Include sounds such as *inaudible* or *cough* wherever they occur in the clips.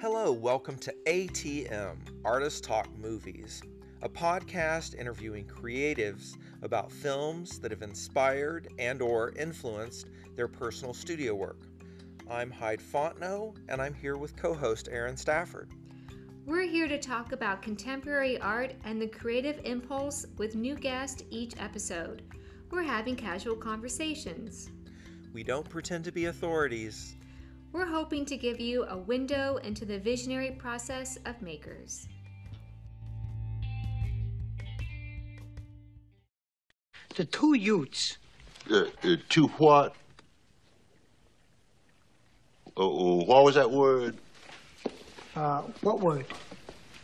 Hello, welcome to ATM, Artist Talk Movies, a podcast interviewing creatives about films that have inspired and or influenced their personal studio work. I'm Hyde Fontenot, and I'm here with co-host Aaron Stafford. We're here to talk about contemporary art and the creative impulse with new guests each episode. We're having casual conversations. We don't pretend to be authorities. We're hoping to give you a window into the visionary process of makers. The two Utes. Uh, uh, to what? Uh, uh, what was that word? Uh, what word?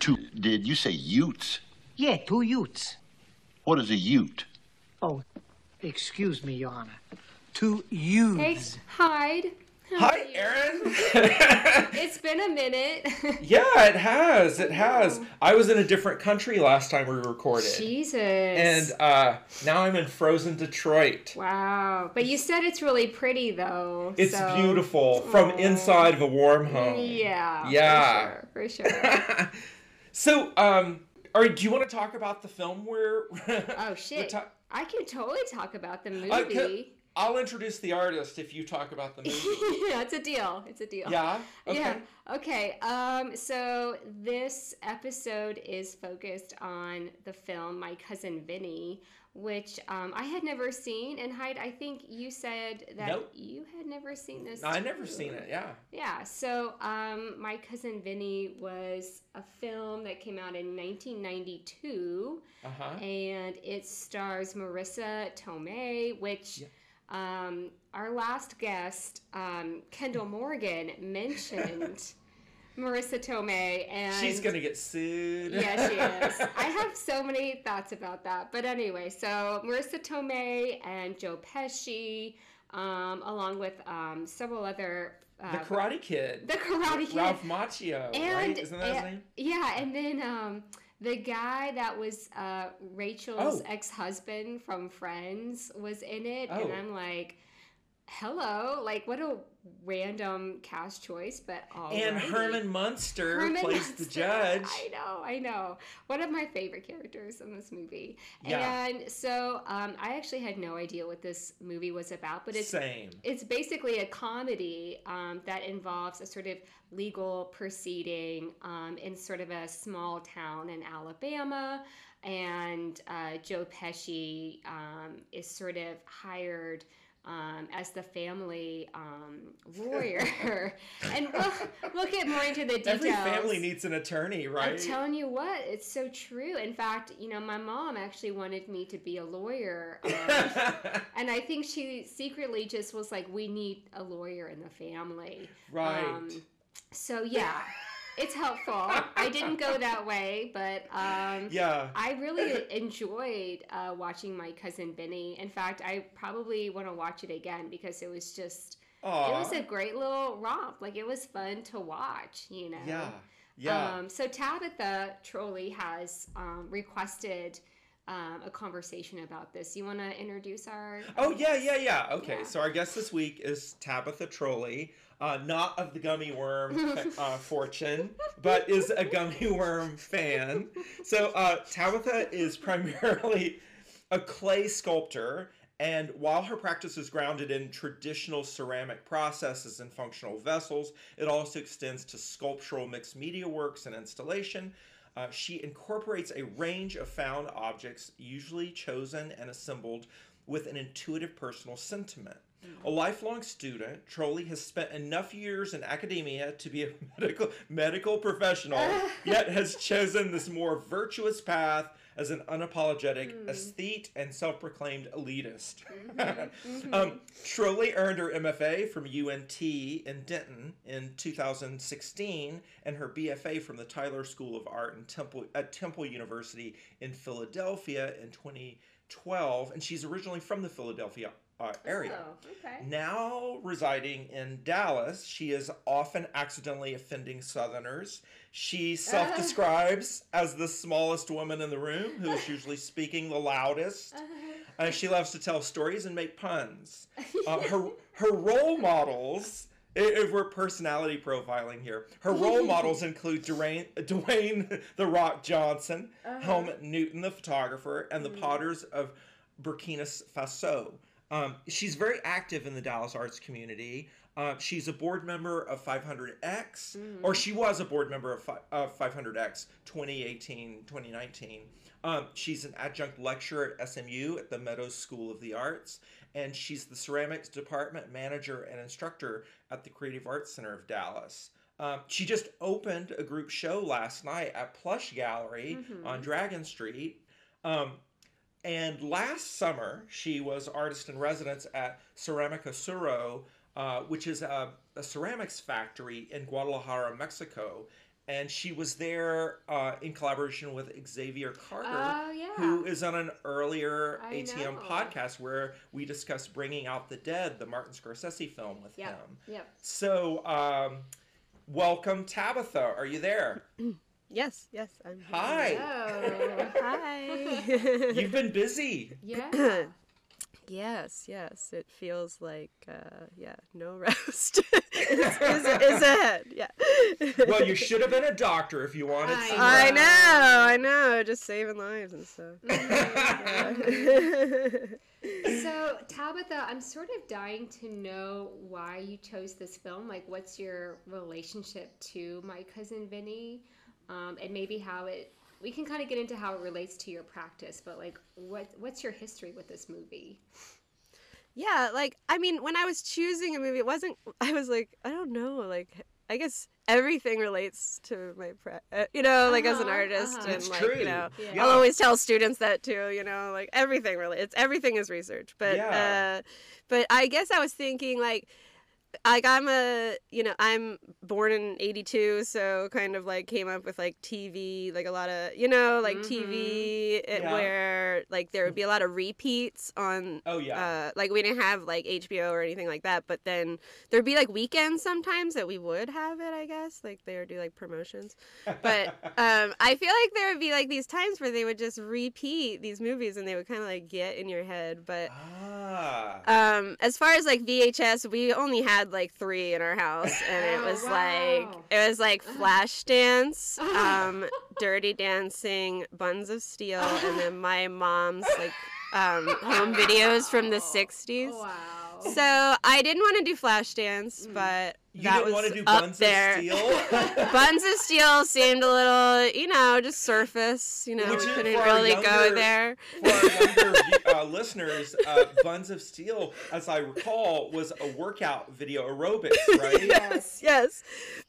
To did you say Utes? Yeah, two Utes. What is a Ute? Oh, excuse me, Your Honor. Two Utes. Hey, Hyde. Hi, Erin. *laughs* *laughs* It's been a minute. *laughs* yeah, it has. It has. I was in a different country last time we recorded. Jesus. And uh, now I'm in frozen Detroit. wow. But you said it's really pretty, though. It's so- beautiful from inside of a warm home. Yeah. Yeah. For sure. For sure. so, um, right, do you want to talk about the film we're? Oh, shit. I can totally talk about the movie. I'll introduce the artist if you talk about the movie. *laughs* yeah, it's a deal. It's a deal. yeah. Okay. Yeah. Okay. Um, so this episode is focused on the film My Cousin Vinny, which um, I had never seen. And Hyde, I think you said that Nope. you had never seen this. No, I never seen it. Yeah. Yeah. So um, My Cousin Vinny was a film that came out in 1992 Uh huh. and it stars Marisa Tomei, which um, our last guest, um, Kendall Morgan, mentioned *laughs* Marisa Tomei, and She's gonna get sued. Yeah, she is. *laughs* I have so many thoughts about that, but anyway, so Marisa Tomei and Joe Pesci, um, along with um, several other. Uh, the Karate Kid. the Karate Kid. Ralph Macchio, And right? Isn't that his name? Yeah, and then um, the guy that was uh, Rachel's Oh. ex-husband from Friends was in it, Oh. and I'm like, hello, like what a random cast choice, but all And Herman Munster Herman plays Munster. the judge. I know, I know. One of my favorite characters in this movie. Yeah. And so um, I actually had no idea what this movie was about, but it's Same. it's basically a comedy um, that involves a sort of legal proceeding um, in sort of a small town in Alabama. And uh, Joe Pesci um, is sort of hired um, as the family um, lawyer. *laughs* and we'll, we'll get more into the details. Every family needs an attorney, right? I'm telling you what, it's so true. In fact, you know, my mom actually wanted me to be a lawyer. Um, *laughs* and I think she secretly just was like, we need a lawyer in the family. right. Um, so, yeah, it's helpful. I didn't go that way, but um, yeah. I really enjoyed uh, watching my cousin Vinny. In fact, I probably want to watch it again because it was just, Aw. it was a great little romp. Like, it was fun to watch, you know? yeah. Yeah. Um, so Tabitha Trolley has um, requested um, a conversation about this. You want to introduce our? Oh yeah, yeah, yeah. Okay, Yeah. so our guest this week is Tabitha Trolley, uh, not of the gummy worm *laughs* uh, fortune, but is a gummy *laughs* worm fan. So uh, Tabitha is primarily a clay sculptor, and while her practice is grounded in traditional ceramic processes and functional vessels, it also extends to sculptural mixed media works and installation. Uh, she incorporates a range of found objects, usually chosen and assembled with an intuitive personal sentiment. A lifelong student, Trolley has spent enough years in academia to be a *laughs* medical medical professional, *laughs* yet has chosen this more virtuous path as an unapologetic hmm. aesthete and self-proclaimed elitist. Mm-hmm. *laughs* um, mm-hmm. Trolley earned her MFA from UNT in Denton in 2016 and her BFA from the Tyler School of Art and Temple at Temple University in Philadelphia in 2012. And she's originally from the Philadelphia uh, area. Oh, okay. Now residing in Dallas, she is often accidentally offending Southerners. She *laughs* self describes as the smallest woman in the room, who is usually speaking the loudest. *laughs* Uh, she loves to tell stories and make puns. *laughs* Uh, her her role models if we're personality profiling here, her role models include Dwayne, Dwayne the Rock Johnson, Helmut Newton, the photographer, and the Potters of Burkina Faso. Um, she's very active in the Dallas arts community. Uh, she's a board member of 500X, or she was a board member of, fi- of 500X 2018 2019. Um, she's an adjunct lecturer at SMU at the Meadows School of the Arts, and she's the ceramics department manager and instructor at the Creative Arts Center of Dallas. Um, she just opened a group show last night at Plush Gallery on Dragon Street. Um, and last summer, she was artist in residence at Ceramica Suro, uh, which is a, a ceramics factory in Guadalajara, Mexico. And she was there uh, in collaboration with Xavier Carter, Oh, yeah. who is on an earlier I ATM know. podcast where we discussed Bringing Out the Dead, the Martin Scorsese film with Yep. him. Yep. So, um, welcome, Tabitha. Are you there? *clears throat* Yes, yes, I'm here. Hi. Oh. Hi. You've been busy. yeah. yes, yes. It feels like, uh, yeah, no *laughs* rest is, is, is ahead. Yeah. Well, you should have been a doctor if you wanted I some I know, I know. Just saving lives and stuff. So, Tabitha, I'm sort of dying to know why you chose this film. Like, what's your relationship to My Cousin Vinny? Um, and maybe how it, we can kind of get into how it relates to your practice, but like, what what's your history with this movie? yeah, like I mean, when I was choosing a movie, it wasn't. I was like, I don't know, like. I guess everything relates to my, pra- uh, you know, like as an Uh-huh, artist, uh-huh. and It's like true. you know, Yeah. I'll always tell students that too, you know, like everything really, it's everything is research. But Yeah. uh, but I guess I was thinking like, like I'm a, you know, I'm born in '82, so kind of like came up with like TV, like a lot of, you know, like TV, it, Yeah. where like there would be a lot of repeats on Oh yeah. uh, like we didn't have like HBO or anything like that, but then there'd be like weekends sometimes that we would have it. I guess like they would do like promotions, but *laughs* um, I feel like there would be like these times where they would just repeat these movies and they would kind of like get in your head. But ah. um, as far as like VHS, we only had like three in our house, and it Oh, was wow. like it was like *laughs* Flashdance, *laughs* um, Dirty Dancing, Buns of Steel, and then my mom's like um, home videos from the *laughs* '60s. Wow. So I didn't want to do Flashdance, but you that didn't was want to do Buns there. of Steel? *laughs* Buns of Steel seemed a little, you know, just surface. You know, Which we couldn't really go there. For our younger *laughs* uh, listeners, uh, Buns of Steel, as I recall, was a workout video aerobics, right? *laughs* Yes, yes.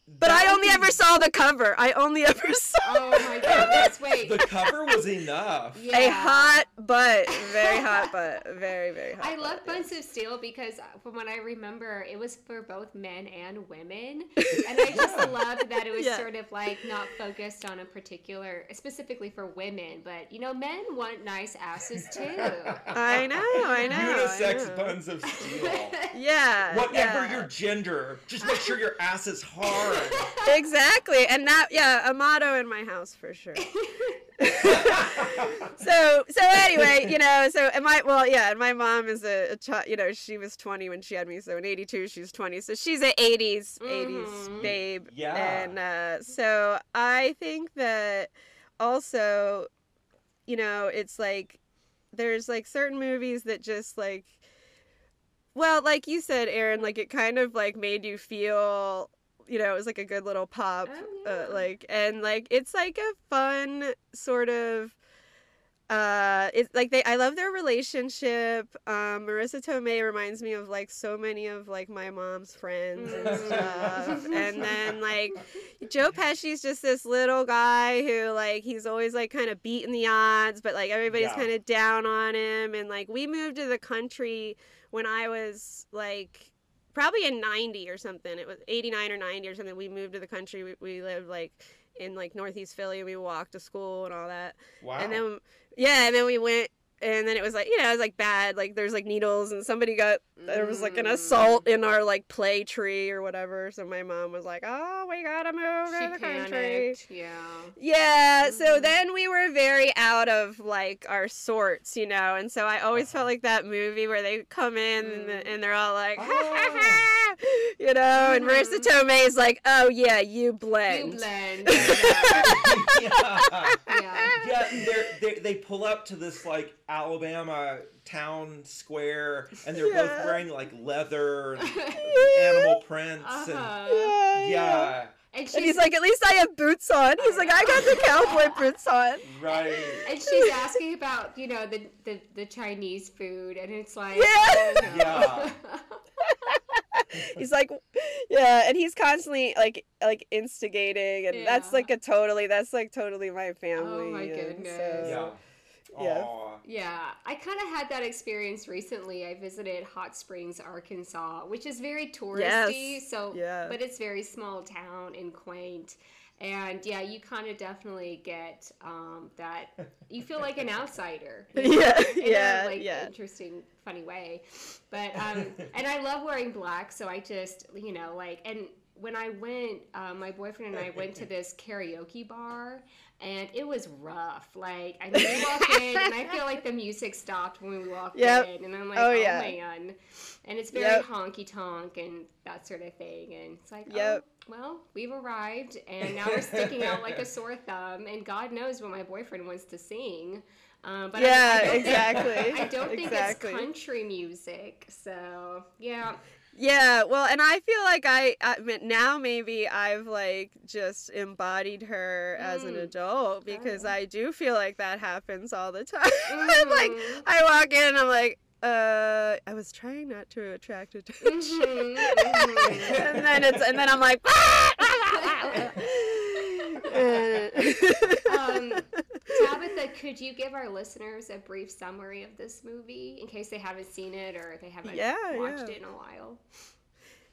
But That I only would ever saw the cover. I only *laughs* ever saw Oh my goodness! *laughs* Wait. The cover was enough. *laughs* yeah. a hot butt, very hot butt, very very hot. I love butt, Buns of Steel because uh, from what I remember, it was for both men and women. And I just loved that it was Yeah. sort of like not focused on a particular, specifically for women, but you know, men want nice asses too. I know, I know. I Unisex know. Buns of Steel. Yeah. Whatever yeah. your gender, just make sure your ass is hard. *laughs* Exactly, and that yeah, a motto in my house for sure. *laughs* so so anyway, you know, so and my well yeah, and my mom is a, a child. You know, she was twenty when she had me, so in '82 she's twenty, so she's an '80s '80s Mhm. babe. Yeah. and uh, so I think that also, you know, it's like there's like certain movies that just like well, like you said, Aaron, like it kind of like made you feel, you know, it was like a good little pop, Oh, uh, like, and like it's like a fun sort of. Uh, it's like they. I love their relationship. Um, Marisa Tomei reminds me of like so many of like my mom's friends and Mm. stuff. *laughs* and then like Joe Pesci's just this little guy who like he's always like kind of beating the odds, but like everybody's Yeah. kind of down on him. And like we moved to the country when I was like probably in 90 or something. It was 89 or 90 or something. We moved to the country. We, we lived like in like Northeast Philly. We walked to school and all that. Wow. And then yeah, and then we went and then it was like you know it was like bad like there's like needles and somebody got there was like an assault in our like play tree or whatever so my mom was like oh we gotta move she to the country. Yeah. yeah so Mhm. then we were very out of like our sorts you know and so i always Uh-huh. felt like that movie where they come in and, Mm. and they're all like Oh. *laughs* you know, and Marisa Tomei is like, oh yeah, you blend, You blend. *laughs* blend. *laughs* Yeah. yeah. yeah. yeah, they they pull up to this like Alabama town square, and they're Yeah. both wearing like leather and *laughs* animal prints, Uh-huh. And yeah. yeah, And, she's, And he's like, at least I have boots on. He's like, I got the cowboy boots on. *laughs* right. and she's asking about, you know, the, the, the Chinese food, and it's like, Yeah. oh, no. *laughs* Yeah. He's like, yeah, and he's constantly like like instigating, and that's like a totally that's like totally my family. Oh my goodness. Yeah. Yeah. Aw. Yeah, I kind of had that experience recently. I visited Hot Springs, Arkansas, which is very touristy. Yes, So, yeah. but it's very small town and quaint. And yeah, you kind of definitely get um, that. You feel like an outsider. you *laughs* know, Yeah, in yeah, a, like yeah. interesting, funny way. But um, and I love wearing black, so I just you know like and when I went, uh, my boyfriend and I went to this karaoke bar, and it was rough. Like I mean, we in, and I feel like the *laughs* music stopped when we walked Yep. in, and I'm like, Oh, oh, yeah. man. And it's very Yep. honky tonk and that sort of thing, and it's like, Yep. oh, well, we've arrived, and now we're sticking out like a *laughs* sore thumb, and God knows what my boyfriend wants to sing. Um, but I- Yeah, I, don't think- exactly. I don't think Exactly. it's country music, so yeah. Yeah, well, and I feel like I, I now maybe I've like just embodied her as an Mm. adult because Oh. I do feel like that happens all the *laughs* time. I'm like, Mhm. I walk in and I'm like, uh, I was trying not to attract attention. Mhm, mhm. *laughs* and then it's and then I'm like *laughs* um, Tabitha, could you give our listeners a brief summary of this movie in case they haven't seen it or they haven't Yeah, watched yeah. it in a while?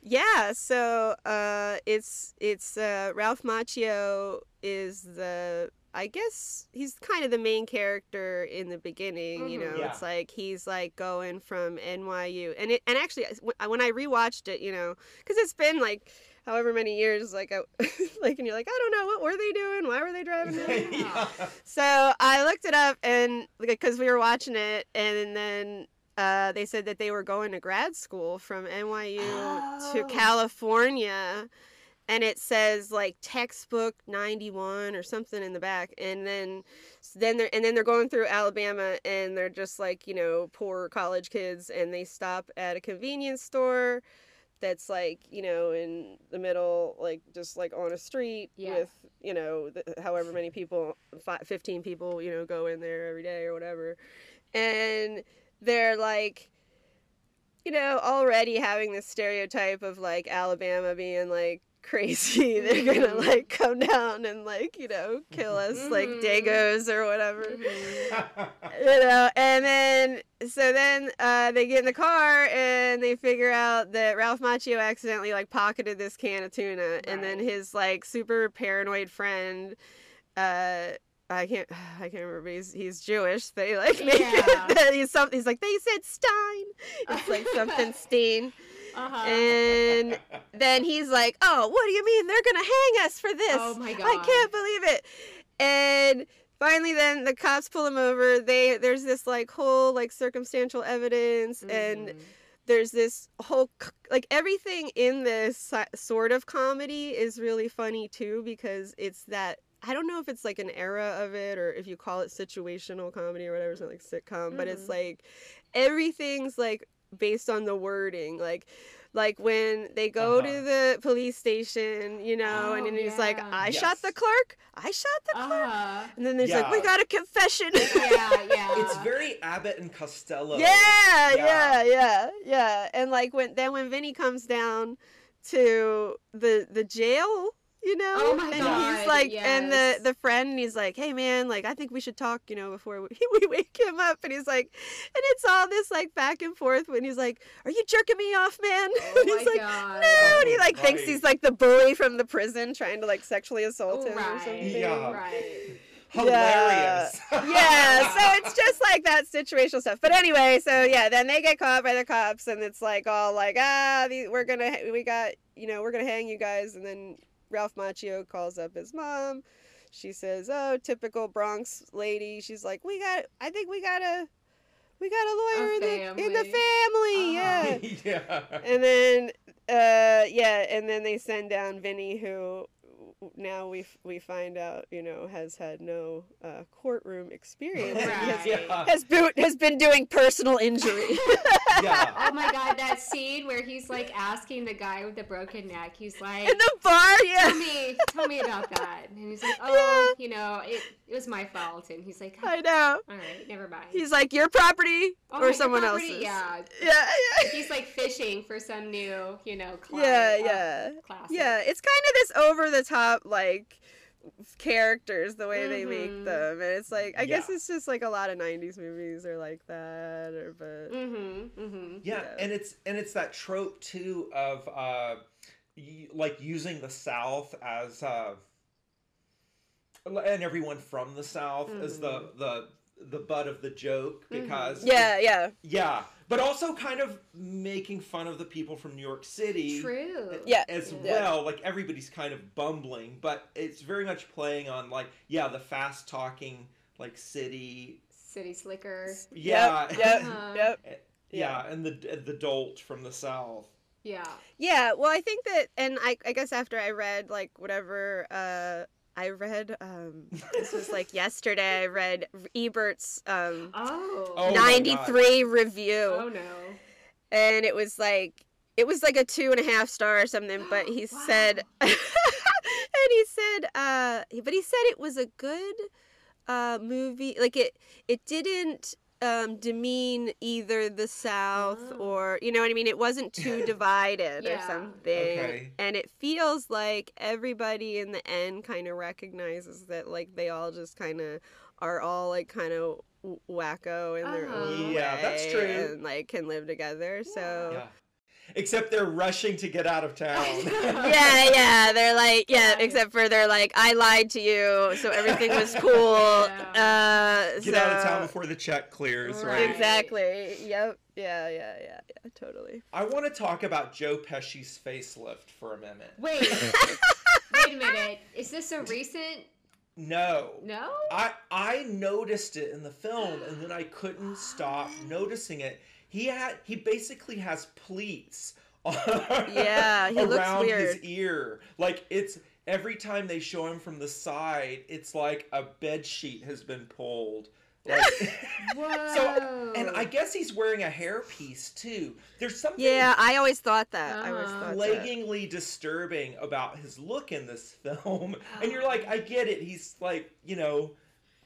Yeah, so uh, it's it's uh, Ralph Macchio is the I guess he's kind of the main character in the beginning. You Mhm. know, Yeah. it's like he's like going from NYU, and it and actually when- when I rewatched it, you know, because it's been like however many years, like I, *laughs* like, and you're like, I don't know, what were they doing? Why were they driving? *laughs* yeah. So I looked it up and because we were watching it, and then uh, they said that they were going to grad school from NYU to Oh. California, and it says like textbook ninety one or something in the back, and then then they're and then they're going through Alabama, and they're just like you know poor college kids, and they stop at a convenience store. That's like you know in the middle, like just like on a street Yeah. with you know the, however many people, fi 15 people, you know, go in there every day or whatever, and they're like, you know, already having this stereotype of like Alabama being like crazy. *laughs* They're gonna Mhm. like come down and like you know kill us like Mhm. Dagos or whatever Mhm. *laughs* you know and then so then uh, they get in the car and they figure out that ralph macchio accidentally like pocketed this can of tuna and then his like super paranoid friend uh I can't. *sighs* I can't remember. He's he's Jewish. They like *laughs* make it he's something. He's like they said Stein. It's like something Steen. Uh-huh. And then he's like, "Oh, what do you mean they're gonna hang us for this? Oh my I can't believe it!" And finally, then the cops pull him over. They there's this like whole like circumstantial evidence, and Mhm. there's this whole like everything in this sort of comedy is really funny too because it's that. I don't know if it's like an era of it or if you call it situational comedy or whatever, it's not like sitcom, but it's Mhm. like everything's like based on the wording like like when they go to Uh-huh. the police station you know and Oh, then he's like yeah. i shot the clerk i shot the clerk Uh-huh. and then there's like we got a confession Yeah, *laughs* yeah. it's very Abbott and Costello. yeah, Yeah. yeah, yeah, yeah. And like when then when Vinny comes down to the the jail, you know, Oh my and God, he's like, and the the friend, and he's like, hey man, like I think we should talk, you know, before we, *laughs* we wake him up. And he's like, and it's all this like back and forth when he's like, are you jerking me off, man? *laughs* Oh and he's my like. God. No, and he like thinks he's like the bully from the prison trying to like sexually assault him or something. Yeah. Right. Hilarious. yeah, so it's just like that situational stuff. But anyway, so yeah, then they get caught by the cops, and it's like all like, ah, we're gonna, we got, you know, we're gonna hang you guys. And then Ralph Macchio calls up his mom. She says, oh, typical Bronx lady. She's like, we got, I think we got a, we got a lawyer A in the in the family. family, Uh-huh. yeah. *laughs* yeah. And then uh, yeah, and then they send down Vinny, who now we f- we find out, you know, has had no uh, courtroom experience. and has, Right. Yeah. has, been, has been doing personal injury. *laughs* yeah. Oh my god, that scene where he's like asking the guy with the broken neck, he's like, In the bar, yeah tell me, tell me about that. And he's like, oh, you know, it, it was my fault. And he's like, I know. all right, never mind. He's like, your property Oh, or someone property, else's. Yeah. Yeah, yeah. He's like fishing for some new, you know, client. Yeah, Oh, yeah. classic. Yeah, it's kind of this over the top like characters the way they make Mhm. them. And it's like I guess it's just like a lot of 90s movies are like that or but Mm-hmm. Mm-hmm. yeah Yeah. and it's and it's that trope too of uh y- like using the south as uh and everyone from the south as the the the butt of the joke because Yeah, yeah. yeah but also kind of making fun of the people from new york city True. Yeah. as Yeah. well like everybody's kind of bumbling but it's very much playing on like yeah the fast talking like city City Slicker. yeah Yep, yep, Uh-huh. *laughs* yep. yeah and the the dolt from the south Yeah. Yeah, well, I think that, and I, I guess after I read like whatever, uh, I read, um, this was like *laughs* yesterday. I read Ebert's um, Oh. Oh 93 review, Oh no. and it was like it was like a two and a half star or something. But *gasps* he Wow. said, *laughs* and he said, uh, but he said it was a good uh movie. Like it, it didn't. Um, demean either the South Oh. or you know what I mean. It wasn't *laughs* too divided or something, Okay. and it feels like everybody in the end kind of recognizes that like they all just kind of are all like kind of wacko in their Uh-huh. own Yeah, way that's true. and like can live together. So yeah except they're rushing to get out of town *laughs* yeah, yeah, they're like yeah, except for they're like I lied to you, so everything was cool. *laughs* Uh, get out of town before the check clears right, Right. Exactly. Yep. Yeah. Yeah. Yeah. Yeah. Totally. i want to talk about joe pesci's facelift for a minute Wait. *laughs* Wait a minute. Is this a recent? no No. I I noticed it in the film and then I couldn't stop noticing it. He had he basically has pleats *laughs* Yeah, he looks around his ear. Like it's every time they show him from the side, it's like a bed sheet has been pulled. Like *laughs* so and I guess he's wearing a hairpiece too. There's something Yeah, I always thought that. I always Uh-huh. that. disturbing about his look in this *laughs* film. And you're like, I get it. He's like, you know,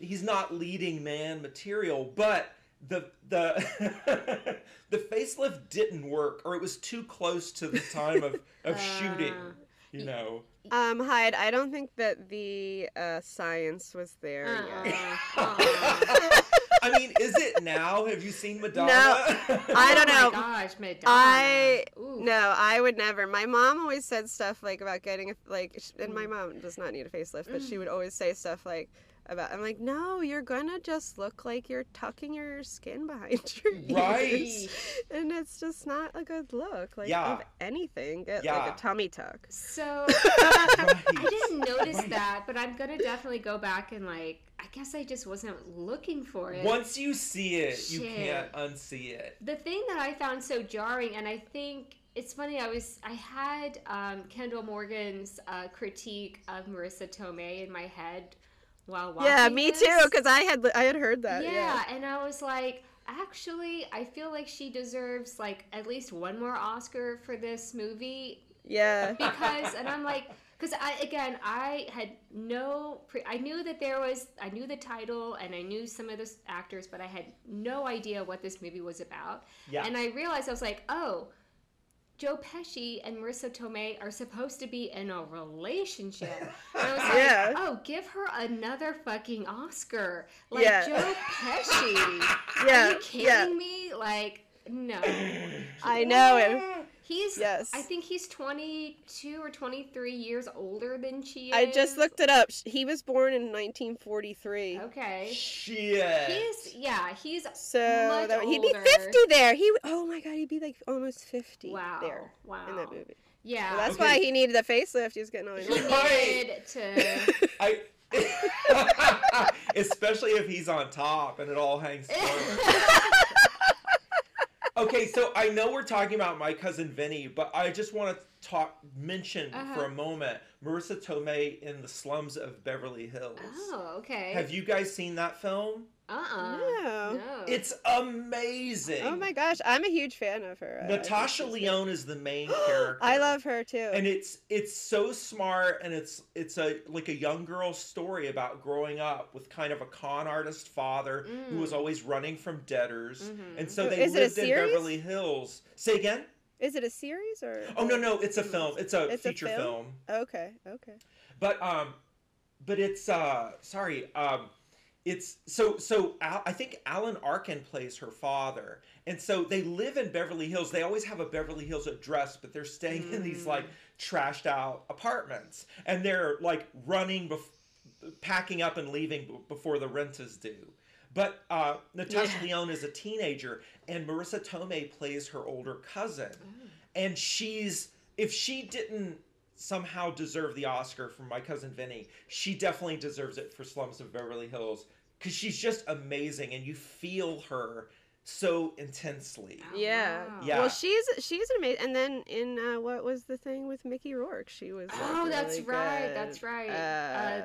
he's not leading man material, but the the *laughs* the facelift didn't work, or it was too close to the time of of *laughs* shooting. Uh, You know. Um, Hyde, I don't think that the uh, science was there yet. uh-uh. *laughs* Uh-uh. I mean, is it now? Have you seen Madonna? No, I don't oh know. my gosh, Madonna. I Ooh. no, I would never. My mom always said stuff like about getting a like, and Mm. my mom does not need a facelift, but she would always say stuff like about. I'm like, no, you're gonna just look like you're tucking your skin behind *laughs* your ears, Right. and it's just not a good look. Like Yeah. of anything, get like a tummy tuck. So *laughs* Right. I didn't notice Right. that, but I'm gonna definitely go back and like. I guess I just wasn't looking for it. Once you see it, you can't unsee it. the thing that I found so jarring, and I think it's funny. I was I had um, Kendall Morgan's uh, critique of Marisa Tomei in my head while watching. Yeah, me this. too, because I had I had heard that. yeah, Yeah. and I was like, actually, I feel like she deserves like at least one more Oscar for this movie Yeah. *laughs* because and i'm like because i again i had no pre- i knew that there was i knew the title and i knew some of the actors but i had no idea what this movie was about Yeah. and i realized i was like oh joe pesci and marisa tomei are supposed to be in a relationship *laughs* and i was like Yeah. oh give her another fucking oscar like Yeah. joe pesci *laughs* Yeah, are you kidding yeah. me like no I know it. He's Yes. I think he's 22 or 23 years older than she is. I just looked it up. He was born in 1943. Okay. Shit. He's yeah, he's So much that, he'd be 50 there. He oh my god, he'd be like almost 50 Wow. there Wow. in that movie. Yeah. Well, that's Okay. why he needed the facelift. He was getting all he Right. needed to *laughs* I *laughs* especially if he's on top and it all hangs *laughs* forward. Okay, so I know we're talking about my cousin Vinny, but I just want to talk mention Uh-huh. for a moment Marisa Tomei in the slums of Beverly Hills. Oh, okay. Have you guys seen that film? Uh-uh. No. No. It's amazing. Oh my gosh, I'm a huge fan of her. Natasha Lyonne is the main *gasps* character. I love her too. and it's it's so smart and it's it's a like a young girl's story about growing up with kind of a con artist father who was always running from debtors Mhm. and so they is lived in beverly hills say again Is it a series or? oh no no it's a film it's a It's a feature film? film Okay, okay. but um but it's uh sorry um it's so so Al, i think alan arkin plays her father and so they live in beverly hills. They always have a beverly hills address but they're staying in these like trashed out apartments and they're like running bef- packing up and leaving b- before the rent is due. But uh, Natasha Lyonne is a teenager, and Marisa Tomei plays her older cousin. And she's, if she didn't somehow deserve the Oscar for My Cousin Vinny, she definitely deserves it for Slums of Beverly Hills because she's just amazing, and you feel her so intensely. Oh, Yeah. wow. Yeah. Well, she's she's an amazing. And then in uh, what was the thing with Mickey Rourke? She was. like, Oh, that's really right. That's right. Uh,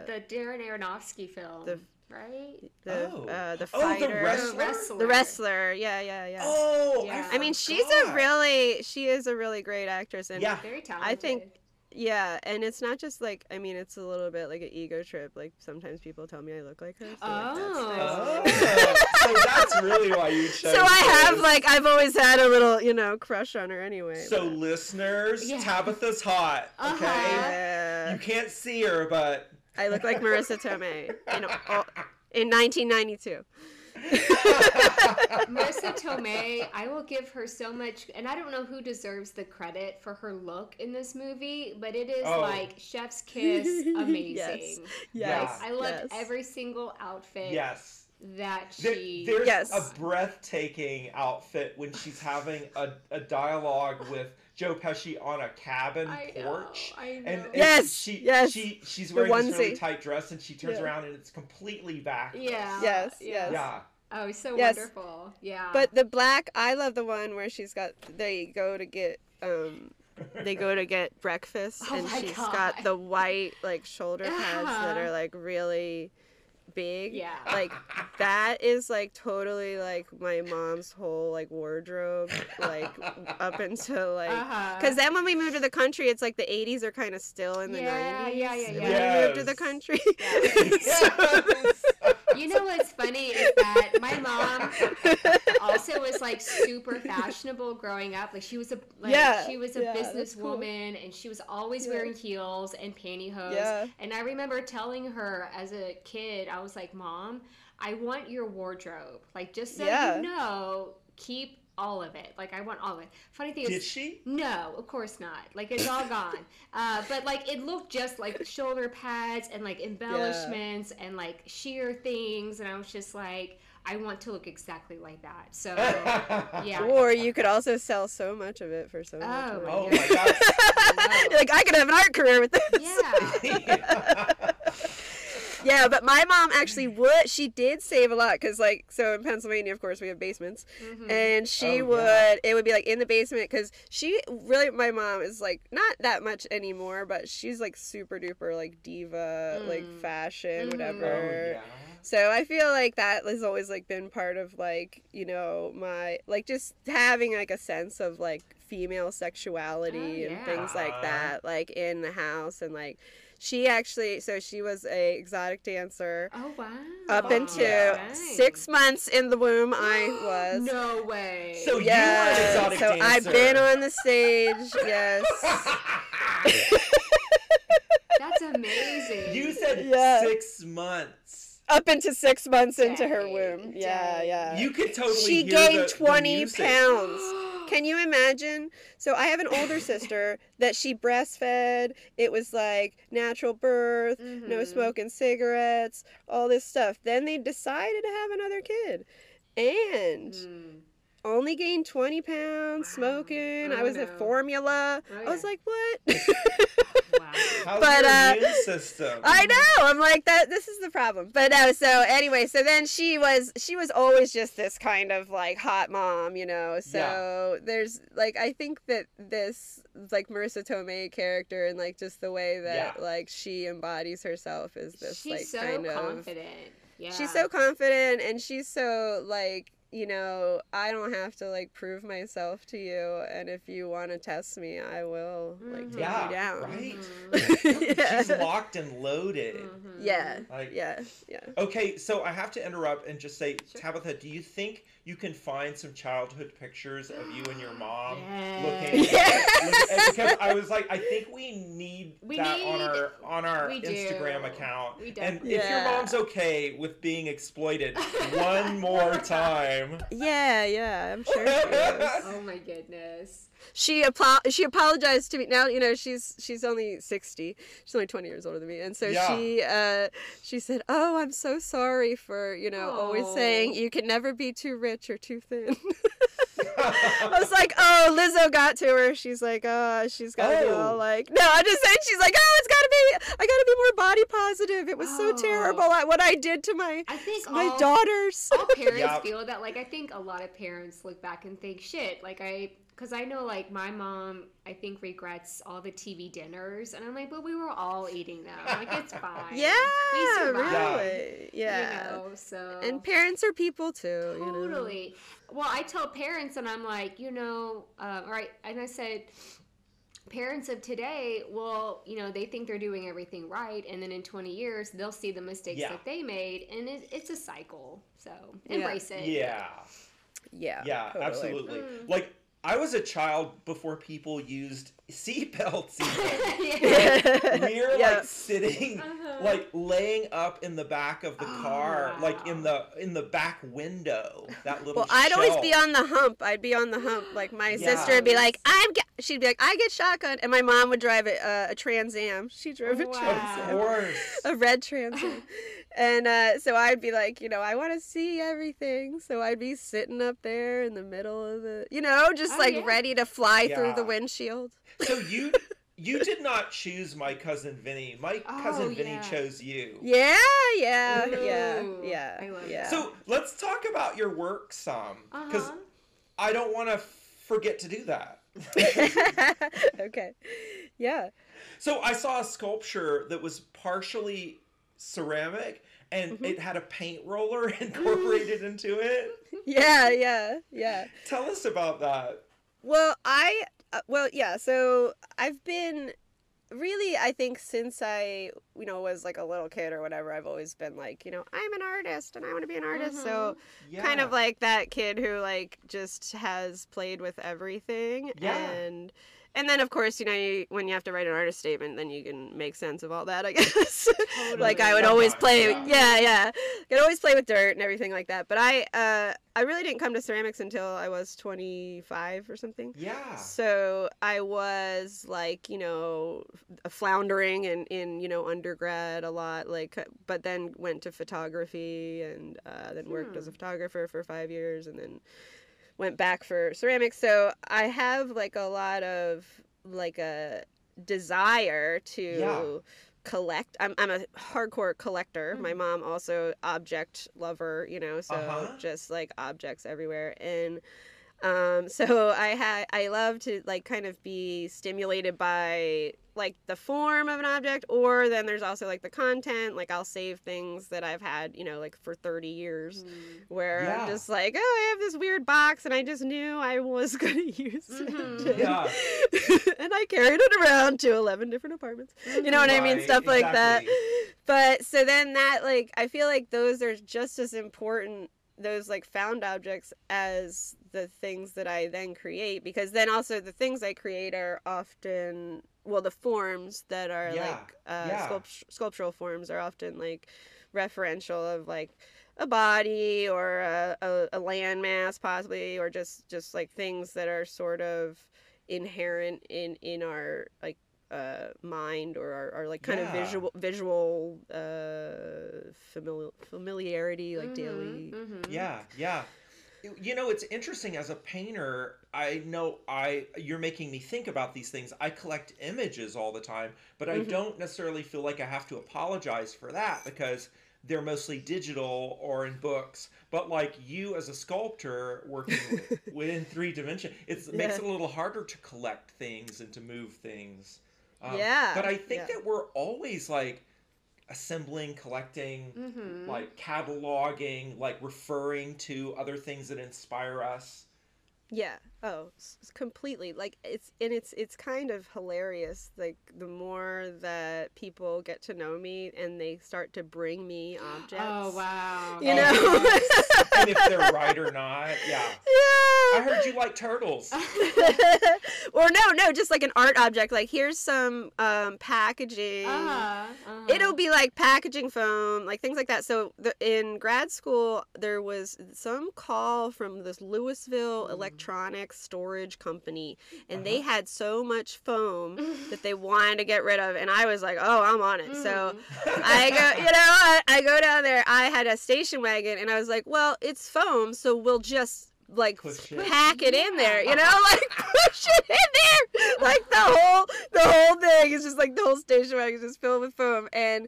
Uh, the Darren Aronofsky film. the- right? the Oh. uh, the Oh, the wrestler? The wrestler. The wrestler. Yeah, yeah, yeah. Oh, Yeah. I, I mean, she's a really she is a really great actress, and Yeah. Very talented. I think yeah, and it's not just like I mean, it's a little bit like an ego trip. Like sometimes people tell me I look like her. So, like, that's Oh. nice. Oh, *laughs* so that's really why you chose. So I have this. like I've always had a little you know crush on her anyway. So but- listeners, Yeah. Tabitha's hot. Okay, Uh-huh. yeah, you can't see her, but I look like *laughs* Marisa Tomei in all, in 1992. *laughs* Marisa Tomei, I will give her so much, and I don't know who deserves the credit for her look in this movie, but it is Oh. like Chef's Kiss *laughs* amazing. Yes. Yeah. Yes, I love yes. every single outfit yes. that There- she. there's Yes. a breathtaking outfit when she's having a, a dialogue with Joe Pesci on a cabin I know, porch. I And, know. and Yes, she, yes. she she's wearing this really tight dress and she turns Yeah. around and it's completely back. yeah. Yes, yeah. yes. Yeah. Oh, so Yes. wonderful. Yeah. But the black, I love the one where she's got they go to get um they go to get *laughs* breakfast Oh and my she's God. got the white like shoulder pads that are like really big. Yeah. Like that is like totally like my mom's whole like wardrobe like up *laughs* until like Uh-huh. because then when we moved to the country, it's like the 80s are kind of still in the Yeah, 90s. yeah, yeah, When yeah. we moved to the Yes. country. *laughs* Yes. You know what's funny is that my mom also was like super fashionable growing up. Like she was a like Yeah, she was a yeah, that's cool. and she was always Yeah. wearing heels and pantyhose. Yeah. And I remember telling her as a kid, I was like, "Mom, I want your wardrobe. Like just so you know, keep all of it. Like I want all of it." Funny thing Did is she? no, of course not. Like it's all gone. *laughs* Uh, but like it looked just like shoulder pads and like embellishments and like sheer things, and I was just like, I want to look exactly like that. So *laughs* yeah. Or you could also sell so much of it for so much Oh, money. Oh my god. *laughs* Like I could have an art career with this. Yeah. Yeah, but my mom actually would. She did save a lot because, like, so in Pennsylvania, of course, we have basements, Mhm. and she Oh, would. yeah. It would be like in the basement because she really. My mom is like not that much anymore, but she's like super duper like diva, like Mm. fashion, Mhm. whatever. Oh, yeah. So I feel like that has always like been part of like you know my like just having like a sense of like female sexuality Oh, and things like that like in the house and like she actually so she was a exotic dancer Oh wow. up Oh, into yeah. six months in the womb I *gasps* was. No way. So you were an yeah, exotic so dancer. I've been on the stage. *laughs* Yes. *laughs* That's amazing. you said Yeah. six months. Up into six months into her womb. Yeah, dang. yeah. You could totally she hear gained the, the 20 music. pounds. Can you imagine? So I have an older sister *laughs* that she breastfed. It was like natural birth, no Mhm. smoking cigarettes, all this stuff. Then they decided to have another kid. And Mm. Only gained 20 pounds smoking. I Oh, was no. at formula. Oh, I was like, what? *laughs* Wow. How's But, your uh, system? I know. I'm like that. This is the problem. But no. So anyway, so then she was she was always just this kind of like hot mom, you know. So there's like I think that this like Marisa Tomei character and like just the way that Yeah. like she embodies herself is this She's like so kind of confident. Yeah. she's so confident and she's so like you know i don't have to like prove myself to you and if you want to test me i will like take yeah, you down right. *laughs* yeah. She's locked and loaded. Mhm. yeah Like- yeah yeah Okay, so I have to interrupt and just say, Sure. Tabitha, do you think you can find some childhood pictures of you and your mom Yes. *gasps* looking? Yes. looking- and because I was like, I think we need *laughs* We that on need- our on our we do. Instagram account. We and definitely if your mom's okay with being exploited *laughs* one more time, yeah yeah i'm sure she is. Oh my goodness. She apo- she apologized to me now you know she's she's only 60 she's only 20 years older than me and so Yeah. she uh she said oh i'm so sorry for you know always saying you can never be too rich or too thin *laughs* I was like, oh, Lizzo got to her. She's like, oh, she's got to be all Oh. like, no, I'm just saying, she's like, oh, it's got to be, I got to be more body positive. It was so Oh. terrible at what I did to my I think my all, daughters. all parents Yep. feel that. Like I think a lot of parents look back and think, shit. Like I, because I know like my mom, I think regrets all the TV dinners, and I'm like, but we were all eating them. Like it's *laughs* fine. yeah, We survived. really, yeah. You know, so And parents are people too. You know? Totally. Well, I tell parents, and I'm like, you know, uh, all right, and I said, parents of today, well, you know, they think they're doing everything right, and then in 20 years, they'll see the mistakes Yeah. that they made, and it, it's a cycle. So Yeah. embrace it. yeah, Yeah. yeah, totally. absolutely. Mm. Like I was a child before people used *laughs* seatbelts. Even. yeah. we were Yeah. like sitting Uh-huh. like laying up in the back of the Oh, car like in the in the back window that little Well, I'd always be on the hump. I'd be on the hump. Like my Yeah. sister would be like, "I'm," ge-, she'd be like, "I get shotgun," and my mom would drive a, uh, a Trans Am. She drove a Wow. Trans of Am, course a red Trans Am, *laughs* and uh, so I'd be like, you know, I want to see everything. So I'd be sitting up there in the middle of the, you know, just Oh, like yeah. ready to fly through the windshield. so you *laughs* you did not choose my cousin Vinny my Oh, cousin Vinny yeah. chose you Yeah, yeah, yeah, Ooh, yeah, I love yeah. that. so let's talk about your work some because Uh-huh. I don't want to forget to do that *laughs* okay, yeah. So I saw a sculpture that was partially ceramic and Mm-hmm. it had a paint roller *laughs* incorporated into it. *laughs* Yeah, yeah, yeah. Tell us about that. Well, I uh, well, yeah. So I've been really, I think, since I you know was like a little kid or whatever. I've always been like, you know, I'm an artist and I want to be an artist. So Yeah. kind of like that kid who like just has played with everything Yeah. and. And then, of course, you know, you, when you have to write an artist statement, then you can make sense of all that, I *laughs* guess. like I would always play, yeah. yeah, yeah. I'd always play with dirt and everything like that. But I, uh, I really didn't come to ceramics until I was 25 or something. Yeah. So I was like, you know, f- floundering in, in, you know, undergrad a lot, like, uh, but then went to photography and uh, then worked as a photographer for five years and then went back for ceramics. So I have like a lot of like a desire to Yeah. collect. I'm, I'm a hardcore collector. My mom also object lover, you know, so Uh-huh. just like objects everywhere. And um, *laughs* so I had I love to like kind of be stimulated by like the form of an object, or then there's also like the content. Like I'll save things that I've had, you know, like for 30 years, where Yeah. I'm just like, oh, I have this weird box, and I just knew I was *laughs* gonna use Mhm. it. Yeah. *laughs* and I carried it around to 11 different apartments. You know what I mean? Right, Stuff like that. But so then that like I feel like those are just as important those like found objects as the things that I then create because then also the things I create are often well the forms that are Yeah, like uh, yeah. sculpt- sculptural forms are often like referential of like a body or a, a, a landmass possibly or just just like things that are sort of inherent in in our like uh mind or our, our like kind Yeah. of visual visual uh famili- familiarity like daily Mhm. Yeah, yeah. you know it's interesting as a painter i know i you're making me think about these things i collect images all the time but i Mhm. don't necessarily feel like i have to apologize for that because they're mostly digital or in books but like you as a sculptor working wi- *laughs* within three dimension it's, it makes it a little harder to collect things and to move things Um, Yeah, but i think yeah. that we're always like assembling collecting Mm-hmm. like cataloging, like referring to other things that inspire us. Yeah. Oh, s- s- completely. Like it's and it's it's kind of hilarious. Like the more that people get to know me and they start to bring me *gasps* objects. Oh wow. You Oh, know. *laughs* And if they're right or not, yeah. yeah. I heard you like turtles. *laughs* or no, no, just like an art object. Like here's some um, packaging. Uh-huh, uh-huh. It'll be like packaging foam, like things like that. So the, in grad school, there was some call from this Louisville Mm. electronics storage company, and they Uh-huh. had so much foam *laughs* that they wanted to get rid of. And I was like, oh, I'm on it. So Mhm. I go, you know, I, I go down there. I had a station wagon, and I was like, well, it's foam, so we'll just like it. pack it in there, you know, *laughs* like push it in there. Like the whole the whole thing is just like the whole station wagon is just filled with foam. And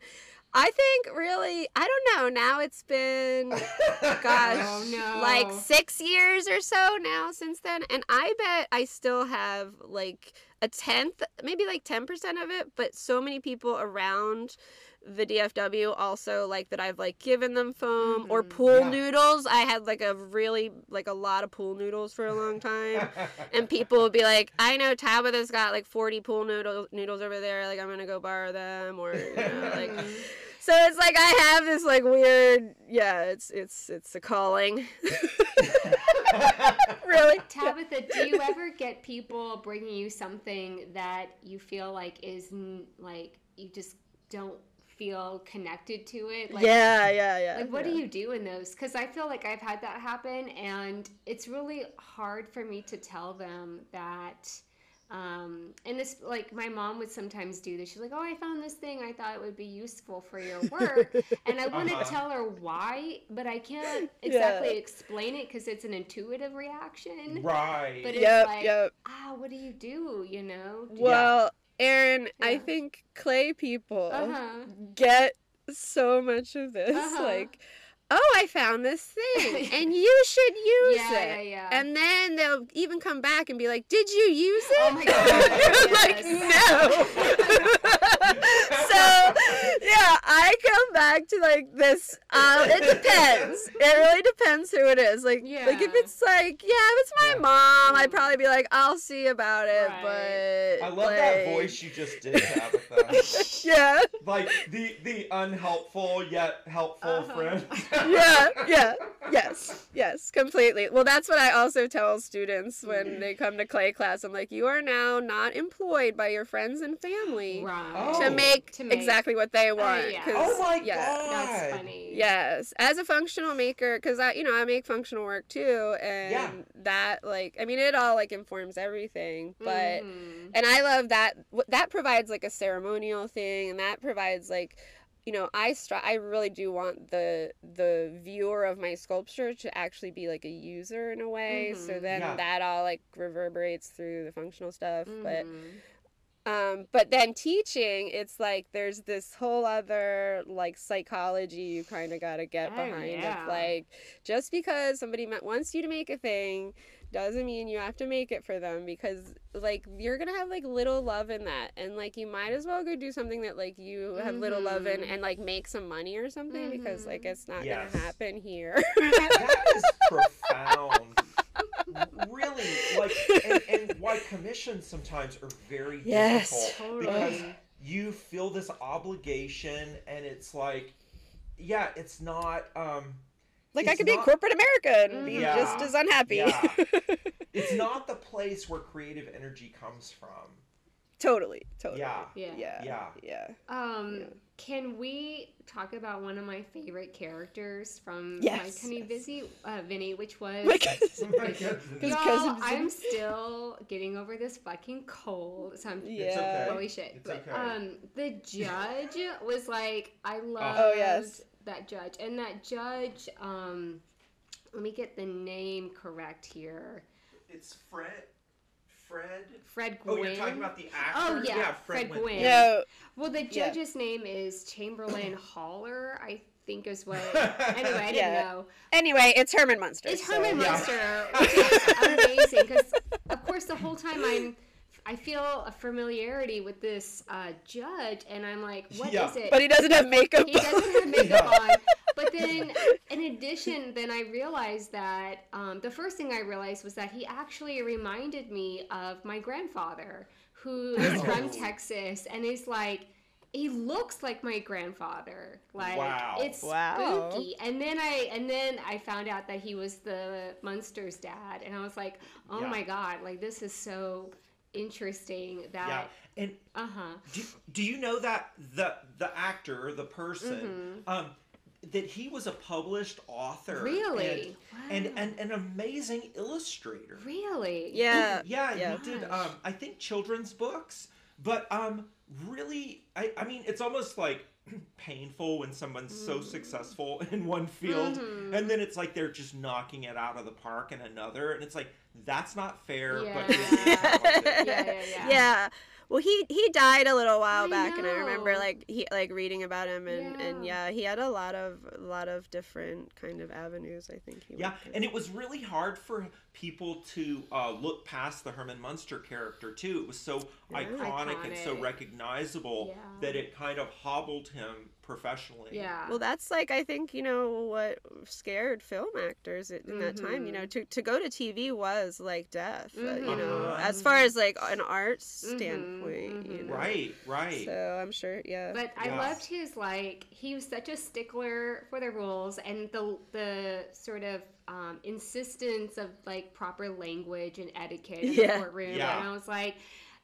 I think really, I don't know. Now it's been *laughs* gosh, Oh, no. like six years or so now since then, and I bet I still have like a tenth, maybe like ten percent of it. But so many people around the DFW also like that I've like given them foam or Mhm. pool Yeah. noodles. I had like a really like a lot of pool noodles for a long time. *laughs* And people would be like, I know Tabitha's got like 40 pool noodle, noodles over there. Like, I'm going to go borrow them. Or, you know, like, *laughs* so it's like I have this like weird, yeah, it's, it's, it's a calling. *laughs* really? Tabitha, do you ever get people bringing you something that you feel like is like you just don't feel connected to it? Like, yeah, yeah, yeah. Like, what yeah. do you do in those? Because I feel like I've had that happen, and it's really hard for me to tell them that. Um, and this, like, my mom would sometimes do this. She's like, "Oh, I found this thing. I thought it would be useful for your *laughs* work," and I want to Uh-huh. tell her why, but I can't Yeah. exactly explain it because it's an intuitive reaction. right. But it's Yep, like, yep. ah, what do you do? You know? Well, Aaron, I Yeah. think clay people Uh huh. get so much of this. Uh-huh. Like, oh, I found this thing, *laughs* and you should use Yeah, it. yeah, yeah. And then they'll even come back and be like, "Did you use it?" Oh my God, *laughs* like, no. *laughs* so, yeah, I come back to like this. Um, it depends. It really depends who it is. Like, like if it's like, yeah, if it's my Yeah. mom, I'd probably be like, I'll see about it. Right. But I love that voice you just did, Tabitha. *laughs* Yeah, like the the unhelpful yet helpful Uh-huh. friend. *laughs* yeah, yeah, yes, yes, completely. Well, that's what I also tell students when they come to clay class. I'm like, you are now not employed by your friends and family Right. To Oh. make, To make- exactly what they want. yeah. 'cause- Oh my yeah. god. That's funny. Yes, as a functional maker, because I, you know, I make functional work too, and Yeah. that, like, I mean, it all like informs everything. But Mhm. and I love that. That provides like a ceremonial thing, and that provides like, you know, I stri- I really do want the the viewer of my sculpture to actually be like a user in a way. So Mhm. then Yeah. that all like reverberates through the functional stuff. But Mhm. Um, but then teaching, it's like there's this whole other like psychology you kind of got to get Oh, behind. yeah. Of like, just because somebody wants you to make a thing doesn't mean you have to make it for them because like you're gonna have like little love in that and like you might as well go do something that like you have little love in Mhm. and like make some money or something because like Mhm. it's not Yes. gonna happen here that is *laughs* profound. Really, like, and, and why commissions sometimes are very *laughs* Yes. difficult because you feel this obligation, and it's like, yeah, it's not. um like i It's could be not- corporate america and be Yeah. just as unhappy Yeah. *laughs* It's not the place where creative energy comes from. totally totally Yeah. Yeah. yeah Yeah. yeah Um, Yeah. Can we talk about one of my favorite characters from Yes, My Tiny yes. Vizzy, uh, Vinny, which was My cousin. *laughs* His His Y'all, I'm still getting over this fucking cold. So I'm Yeah. Okay. holy shit. It's but okay. um the judge was like I love Oh, yes. that judge. And that judge, um let me get the name correct here. It's Fred. Fred. Fred Oh, Gwynne. you're talking about the actor. Oh, yeah, Fred, Fred Gwynne. Gwynne. No, Well, the Yeah. judge's name is Chamberlain *clears throat* Haller, I think is what. *laughs* Anyway, I didn't Yeah. know. anyway, it's Herman Munster. It's so- Herman Yeah. Munster, *laughs* which is amazing because, of course, the whole time I'm. I feel a familiarity with this uh, judge, and I'm like, what is Yeah. it? But he doesn't have makeup. he doesn't have *laughs* makeup Yeah. on. But *laughs* then, in addition, then I realized that um, the first thing I realized was that he actually reminded me of my grandfather, who is *laughs* from Oh. Texas, and he's like. He looks like my grandfather. Like Wow. it's Wow. spooky. And then I and then I found out that he was the Munsters dad, and I was like, oh Yeah. my god, like this is so interesting Yeah, that and uh huh. do, do you know that the the actor, the person, um, that he was a published author, Mm-hmm. Really? and, and Wow. and an amazing illustrator. Really? Yeah. yeah, yeah. he did. Um, I think children's books, but um, really, I I mean, it's almost like *clears throat* painful when someone's so Mm. successful *laughs* in one field Mhm. and then it's like they're just knocking it out of the park in another and it's like that's not fair but Yeah. you're. *laughs* Yeah, yeah, yeah. yeah. Well, he he died a little while I back, and I remember like he like reading about him, and and Yeah. yeah, he had a lot of a lot of different kind of avenues. I think he Yeah, went and it was really hard for people to uh, look past the Herman Munster character too. It was so Yeah. iconic, and so recognizable Yeah. that it kind of hobbled him professionally. Yeah. Well, that's like I think you know what scared film actors in in that time. You know, to to go to TV was like death. uh, you know, Mhm. as far as like an art Mhm, standpoint. You mhm. know. Right, right. So I'm sure, yeah. But I Yeah. loved his like he was such a stickler for the rules and the the sort of um, insistence of like proper language and etiquette in Yeah. the courtroom. Yeah. And I was like,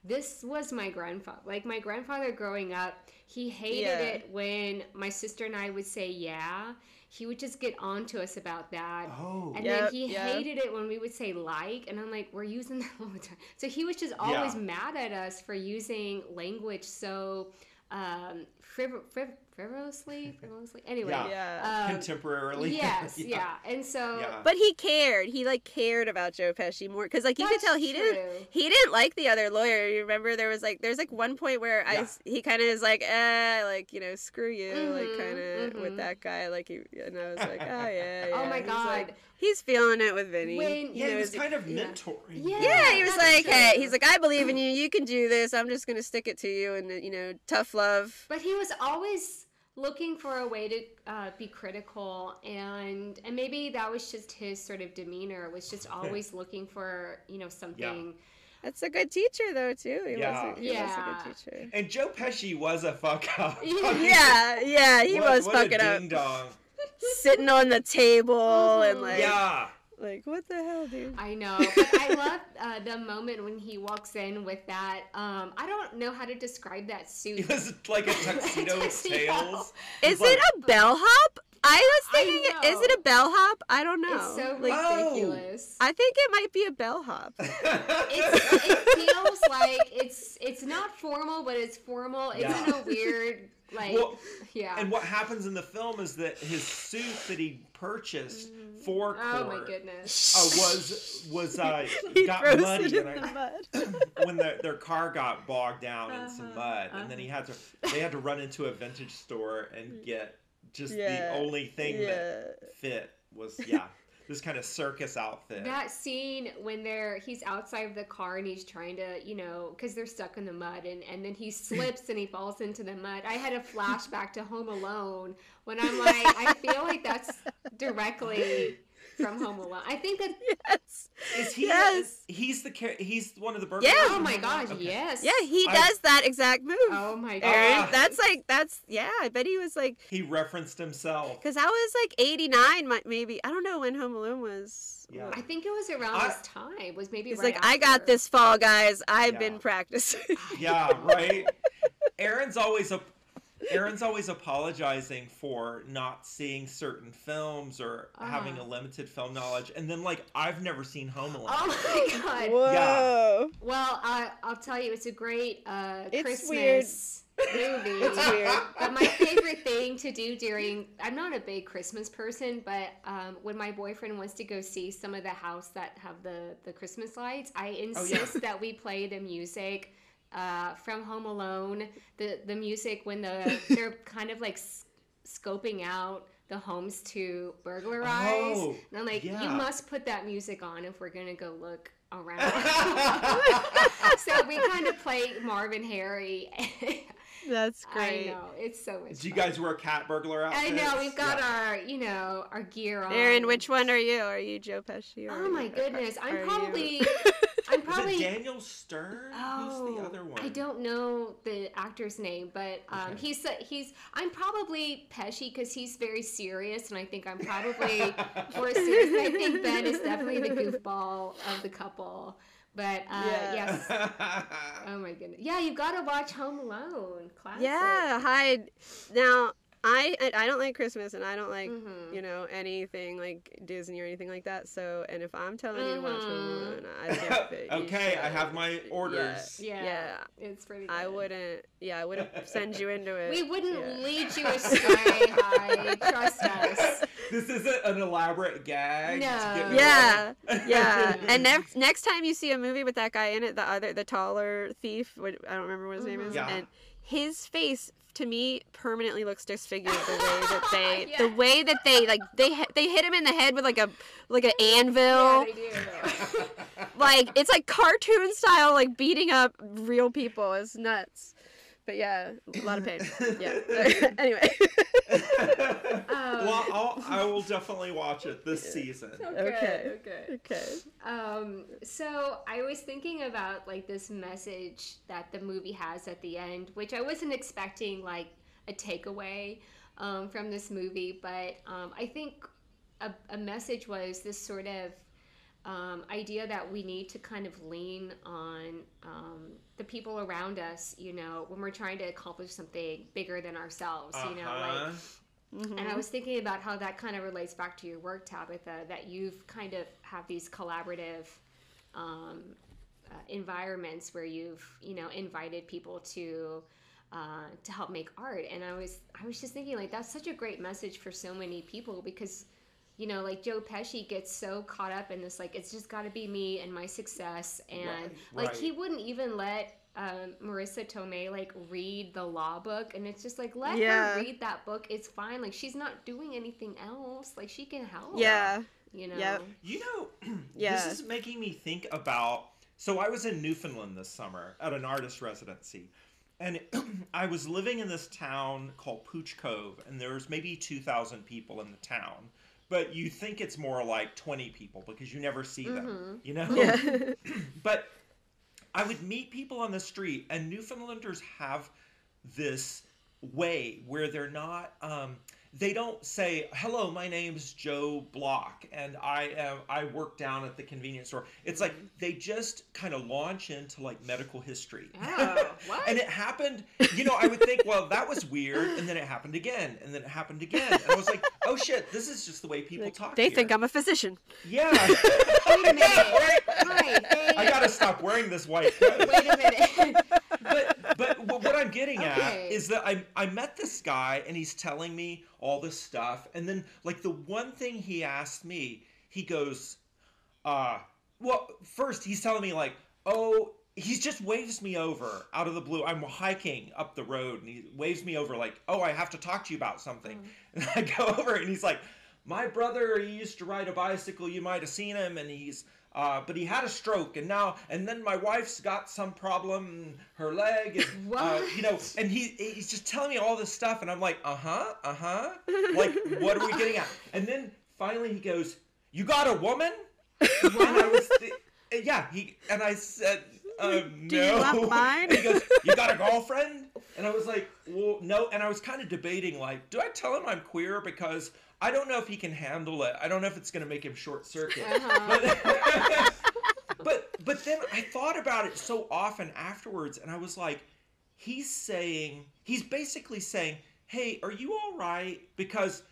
this was my grandfather. Like my grandfather growing up, he hated Yeah. it when my sister and I would say yeah. He would just get on to us about that. Oh, And Yep, then he yep. hated it when we would say like, and I'm like, we're using that *laughs* all the time. So he was just always Yeah. mad at us for using language so um, friv- friv- frivolously, *laughs* frivolously. Anyway, Yeah. yeah. um, contemporarily. *laughs* yes, yeah. and so Yeah. but he cared. He like cared about Joe Pesci more because like you could tell he didn't. He didn't like the other lawyer. You remember there was like there's like one point where I Yeah. s- he kind of is like eh like you know screw you like Mhm, kind of mhm. with that guy like he and I was like oh yeah, *laughs* yeah. Oh my He's god. like, he's feeling it with Vinny. When- yeah, he was knows- kind of yeah. mentoring. Yeah. yeah, he was that's like, hey, he's like, I believe in you. You can do this. I'm just gonna stick it to you, and you know, tough love. But he was always looking for a way to uh, be critical, and and maybe that was just his sort of demeanor. Was just *laughs* always looking for you know something. That's a good teacher, though, too. He Yeah. was, a, he was Yeah. a good teacher. And Joe Pesci was a fuck up. *laughs* *laughs* Yeah, yeah, he What- was what a fucking up, ding dong. sitting on the table and Mhm. like, Yeah. Like what the hell, dude? I know, but I *laughs* love uh, the moment when he walks in with that. Um, I don't know how to describe that suit. It was like a *laughs* tuxedo with Tuxedo. tails. Is like- it a bellhop? I was I thinking, is it a bellhop? I don't know. It's so like, Oh. ridiculous. I think it might be a bellhop. *laughs* It's, it feels like it's it's not formal, but it's formal. It's in a weird like Well, yeah. And what happens in the film is that his suit that he purchased for court oh my goodness. uh, was was uh, *laughs* got muddy in the I- mud. *coughs* when their their car got bogged down in some Uh-huh, mud, and then he had to they had to run into a vintage store and *laughs* get just Yeah, the only thing yeah. that fit was yeah this kind of circus outfit. That scene when they're he's outside of the car and he's trying to, you know, because they're stuck in the mud and, and then he *laughs* slips and he falls into the mud. I had a flashback to Home Alone when I'm like, I feel like that's *laughs* directly from Home Alone. I think that, *laughs* yes. Is he? Yes. He's the he's one of the burglars. Yeah. oh my Home gosh, Okay. yes. Yeah, he I- does that exact move. Oh my Aaron, god. Ah. that's like that's yeah. I bet he was like He referenced himself. because I was like eighty nine, maybe. I don't know when Home Alone was. Yeah. I think it was around I- this time. Was maybe He's right like, I got this fall, guys. I've Yeah. been practicing. Yeah, right. *laughs* Aaron's always a Aaron's always apologizing for not seeing certain films or having a Uh-huh. limited film knowledge, and then like I've never seen Home Alone. Oh my *laughs* god. Whoa. Well, I, I'll tell you, it's a great uh, It's Christmas movie. *laughs* It's weird. But my favorite thing to do during I'm not a big Christmas person, but um, when my boyfriend wants to go see some of the house that have the the Christmas lights, I insist that we play the music uh, from Home Alone. The the music when the *laughs* they're kind of like s- scoping out the homes to burglarize. Oh, and I'm like, you must put that music on if we're gonna go look around. *laughs* so we kind of play Marv and Harry. *laughs* That's great. I know it's so much. Do you fun. guys wear cat burglar outfits? I know we've got Yeah. our, you know, our gear on. Aaron, which one are you? Are you Joe Pesci? Or Oh my goodness, are I'm probably, I'm Is probably. it Daniel Stern? Oh, Who's the other one? I don't know the actor's name, but um, Okay. he's he's. I'm probably Pesci because he's very serious, and I think I'm probably *laughs* more serious. I think Ben is definitely the goofball of the couple. But uh, Yeah. yes, *laughs* oh my goodness, yeah, you got to watch Home Alone. Classic. Yeah, hide. Now, I I don't like Christmas and I don't like Mhm. you know anything like Disney or anything like that. So, and if I'm telling you to watch Home Mhm. Alone, I think *laughs* that you okay, I have my orders. Yeah, Yeah. it's pretty. I wouldn't. Yeah, I wouldn't *laughs* send you into it. We wouldn't Yeah. lead you *laughs* astray. Hi, trust us. This isn't an elaborate gag. to No. get Yeah, ready. yeah. And next next time you see a movie with that guy in it, the other the taller thief, what, I don't remember what his name is, Yeah. and his face to me permanently looks disfigured the way that *laughs* they Yeah. the way that they like they hit- they hit him in the head with like a like an anvil. Yeah, do. like it's like cartoon style like beating up real people is nuts. But yeah, a lot of pain. Yeah. *laughs* *laughs* anyway. *laughs* well, I'll, I will definitely watch it this season. Okay. Okay. okay. Um, so I was thinking about like this message that the movie has at the end, which I wasn't expecting like a takeaway um, from this movie, but um, I think a, a message was this sort of um, idea that we need to kind of lean on um, the people around us, you know, when we're trying to accomplish something bigger than ourselves, you know, like Uh-huh. and I was thinking about how that kind of relates back to your work, Tabitha, that you've kind of have these collaborative um, uh, environments where you've you know invited people to uh, to help make art. And I was I was just thinking like that's such a great message for so many people because you know like Joe Pesci gets so caught up in this like it's just got to be me and my success and Right, like right. he wouldn't even let um, Marisa Tomei like read the law book, and it's just like let Yeah. her read that book. It's fine. Like she's not doing anything else. Like she can help. Yeah. you know. Yep. You know, *clears throat* Yeah. this is making me think about. So I was in Newfoundland this summer at an artist residency, and *clears throat* I was living in this town called Pouch Cove, and there's maybe two thousand people in the town, but you think it's more like twenty people because you never see them, you know. Yeah. *clears throat* but I would meet people on the street, and Newfoundlanders have this way where they're not. Um, they don't say, "Hello, my name's Joe Block, and I am I work down at the convenience store." It's like they just kind of launch into like medical history. Oh, *laughs* what? and it happened, you know, I would think, well, that was weird, and then it happened again, and then it happened again, and I was like, oh shit, this is just the way people Like, talk. they here. think I'm a physician. Yeah. *laughs* Wait a minute. Hi. They, I gotta stop wearing this white coat. Wait a minute. But what I'm getting Okay. at is that I I met this guy and he's telling me all this stuff, and then like the one thing he asked me, he goes, uh, well, first he's telling me like, oh. He just waves me over out of the blue. I'm hiking up the road and he waves me over like, "Oh, I have to talk to you about something." *laughs* And I go over and he's like, "My brother, he used to ride a bicycle. You might have seen him, and he's uh, but he had a stroke, and now and then my wife's got some problem, her leg, and *laughs* uh, you know, and he he's just telling me all this stuff, and I'm like, uh huh, uh huh, like what are we getting at? *laughs* And then finally he goes, "You got a woman?" And I was, th- yeah, he and I said. *laughs* Um, Do you no. mine? And he goes, "You got a girlfriend?" And I was like, "Well, no." And I was kind of debating, like, do I tell him I'm queer because I don't know if he can handle it. I don't know if it's going to make him short circuit. Uh-huh. But, *laughs* but but then I thought about it so often afterwards, and I was like, he's saying he's basically saying, "Hey, are you all right?" Because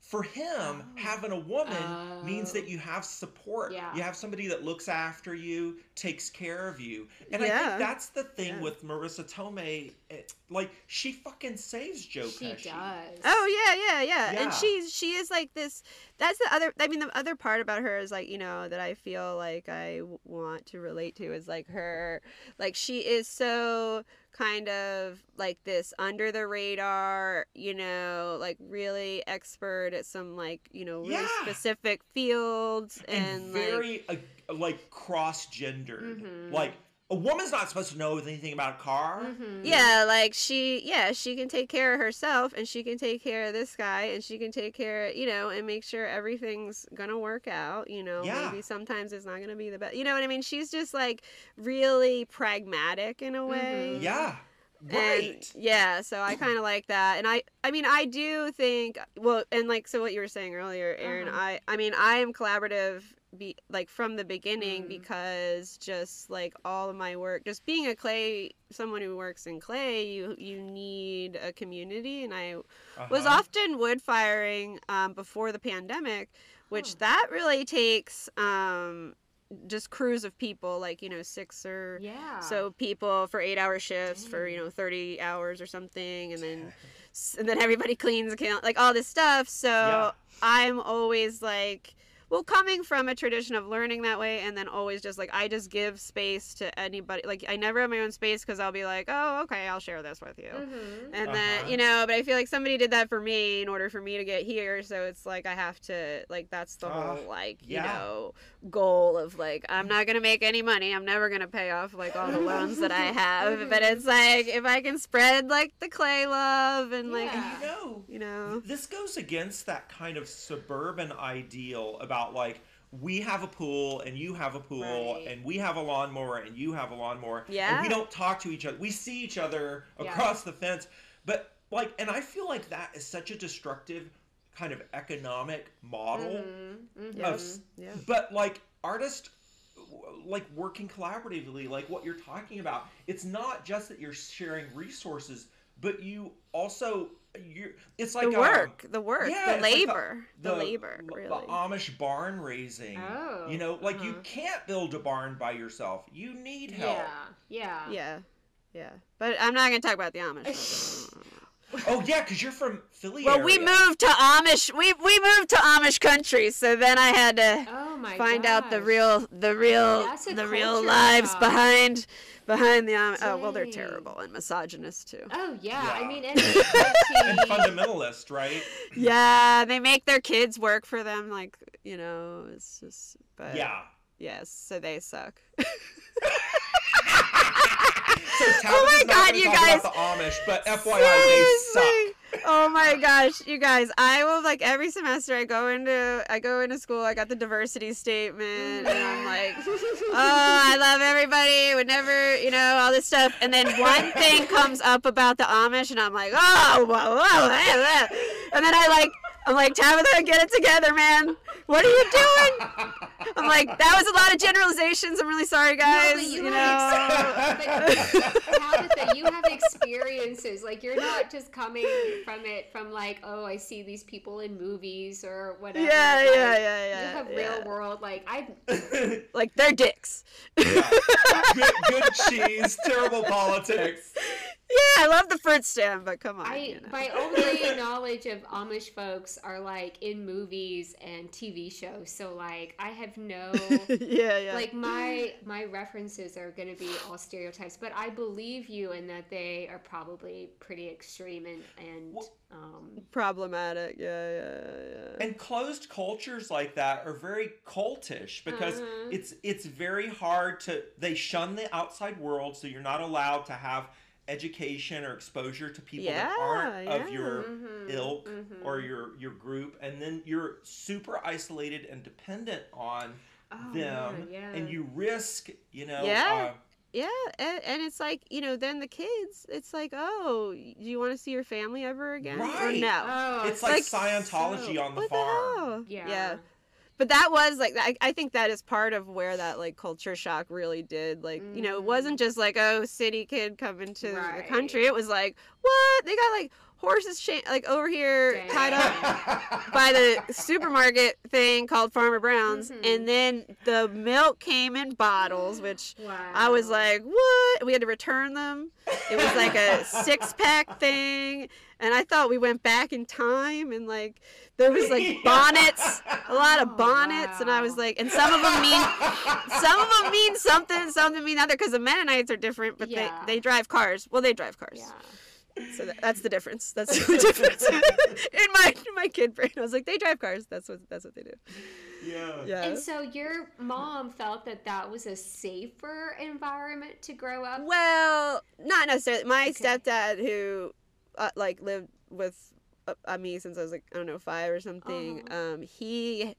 for him, oh. having a woman means that Oh. you have support. Yeah. You have somebody that looks after you, takes care of you. And I think that's the thing Yeah. with Marisa Tomei. It, like, she fucking saves Joe She Pesci. does. Oh yeah, yeah, yeah, Yeah. And she's she is like this. That's the other. I mean, the other part about her is like you know that I feel like I want to relate to is like her, like she is so kind of like this under the radar, you know, like really expert at some like you know really Yeah. specific fields And, and, like very, uh, like, cross gendered. Mhm. Like, a woman's not supposed to know anything about a car. Mhm. Yeah, like she, yeah, she can take care of herself and she can take care of this guy and she can take care, you know, and make sure everything's gonna work out. You know, Yeah. maybe sometimes it's not gonna be the best. You know what I mean? She's just like really pragmatic in a way. Mhm. Yeah. And Right. yeah, so I kind of like that, and I, I mean, I do think, well, and like, so what you were saying earlier, Aaron, Uh-huh. I, I mean, I am collaborative, be like from the beginning Mm. because just like all of my work, just being a clay, someone who works in clay, you, you need a community, and I was Uh-huh. often wood firing um, before the pandemic, which Huh. that really takes um, just crews of people, like you know, six or Yeah. so people for eight hour shifts for you know 30 hours or something and then *laughs* and then everybody *laughs* cleans like all this stuff so Yeah. i'm always like well coming from a tradition of learning that way and then always just like i just give space to anybody like i never have my own space because i'll be like oh okay i'll share this with you Mhm. and Uh-huh. then you know but i feel like somebody did that for me in order for me to get here so it's like i have to like that's the Ah, whole like you know goal of like i'm not gonna make any money i'm never gonna pay off like all the loans that i *laughs* have but it's like if i can spread like the clay love and like Yeah. You know, you know this goes against that kind of suburban ideal about like we have a pool and you have a pool Right. and we have a lawnmower and you have a lawnmower and we don't talk to each other we see each other Yeah. across the fence but like and i feel like that is such a destructive kind of economic model Mhm. Mhm. of yeah but like artists like working collaboratively like what you're talking about it's not just that you're sharing resources but you also you're it's like the um, work the work yeah, the it's like the- labor the, labor the amish barn raising Oh, you know like you uh-huh. can't build a barn by yourself you need help Yeah. Yeah. yeah yeah but i'm not gonna talk about the amish *laughs* oh yeah because you're from philly well we moved to amish. We we moved to amish country so then i had to Oh my find out the real the real the real lives shock. behind behind the Am- oh well they're terrible and misogynist too. Oh yeah. Yeah. I mean, *laughs* and, and *laughs* fundamentalist right? Yeah they make their kids work for them like you know it's just but yeah. yes so they suck *laughs* so *laughs* Oh my God, you guys. the amish but fyi they suck? Oh my gosh, you guys! I will like every semester. I go into I go into school. I got the diversity statement, and I'm like, *laughs* oh, I love everybody. Would never, you know, all this stuff. And then one thing comes up about the Amish, and I'm like, oh, whoa, whoa, and then I like, I'm like, Tabitha, get it together, man. What are you doing? I'm like, that was a lot of generalizations. I'm really sorry, guys. but you you have know. Tabitha, you have experiences. Like you're not just coming from it from like, oh, I see these people in movies or whatever. Yeah, Like, yeah, yeah, yeah, You have yeah. real world. Like I, *laughs* like they're dicks. Yeah. good, good cheese, terrible politics. *laughs* Yeah, I love the fruit stand, but come on. I you know. my only *laughs* knowledge of Amish folks are like in movies and TV shows. So like I have no *laughs* yeah, yeah. like my my references are going to be all stereotypes, but I believe you in that they are probably pretty extreme and and um problematic. Yeah, yeah, yeah. And closed cultures like that are very cultish because Uh-huh. it's it's very hard to they shun the outside world, so you're not allowed to have education or exposure to people that aren't Yeah, of yeah. your Mhm, ilk mhm. or your your group, and then you're super isolated and dependent on Oh, them, yeah, and you risk, you know, Yeah. uh, yeah, and, and it's like you know, then the kids, it's like, oh, do you want to see your family ever again? Or Right. no? Oh, it's like, like Scientology so- on the what farm. the hell? yeah. yeah. But that was like I, I think that is part of where that like culture shock really did like you know it wasn't mm. just like oh city kid coming to the country. It was like what? They got like horses cha- like over here tied up *laughs* by the supermarket thing called Farmer Brown's, Mhm. and then the milk came in bottles, which Wow. I was like, "What?" We had to return them. It was like a *laughs* six pack thing, and I thought we went back in time, and like there was like *laughs* bonnets, a lot of Oh, bonnets, and I was like, and some of them mean some of them mean something, some of them mean other, because the Mennonites are different, but Yeah. they they drive cars. Well, they drive cars. Yeah. So that, that's the difference. That's *laughs* the difference. *laughs* in my in my kid brain, I was like, they drive cars. That's what that's what they do. yeah. Yeah. And so your mom felt that that was a safer environment to grow up. Well, not necessarily. My Okay. stepdad, who uh, like lived with uh, uh, me since I was like I don't know five or something. Uh-huh. Um, he,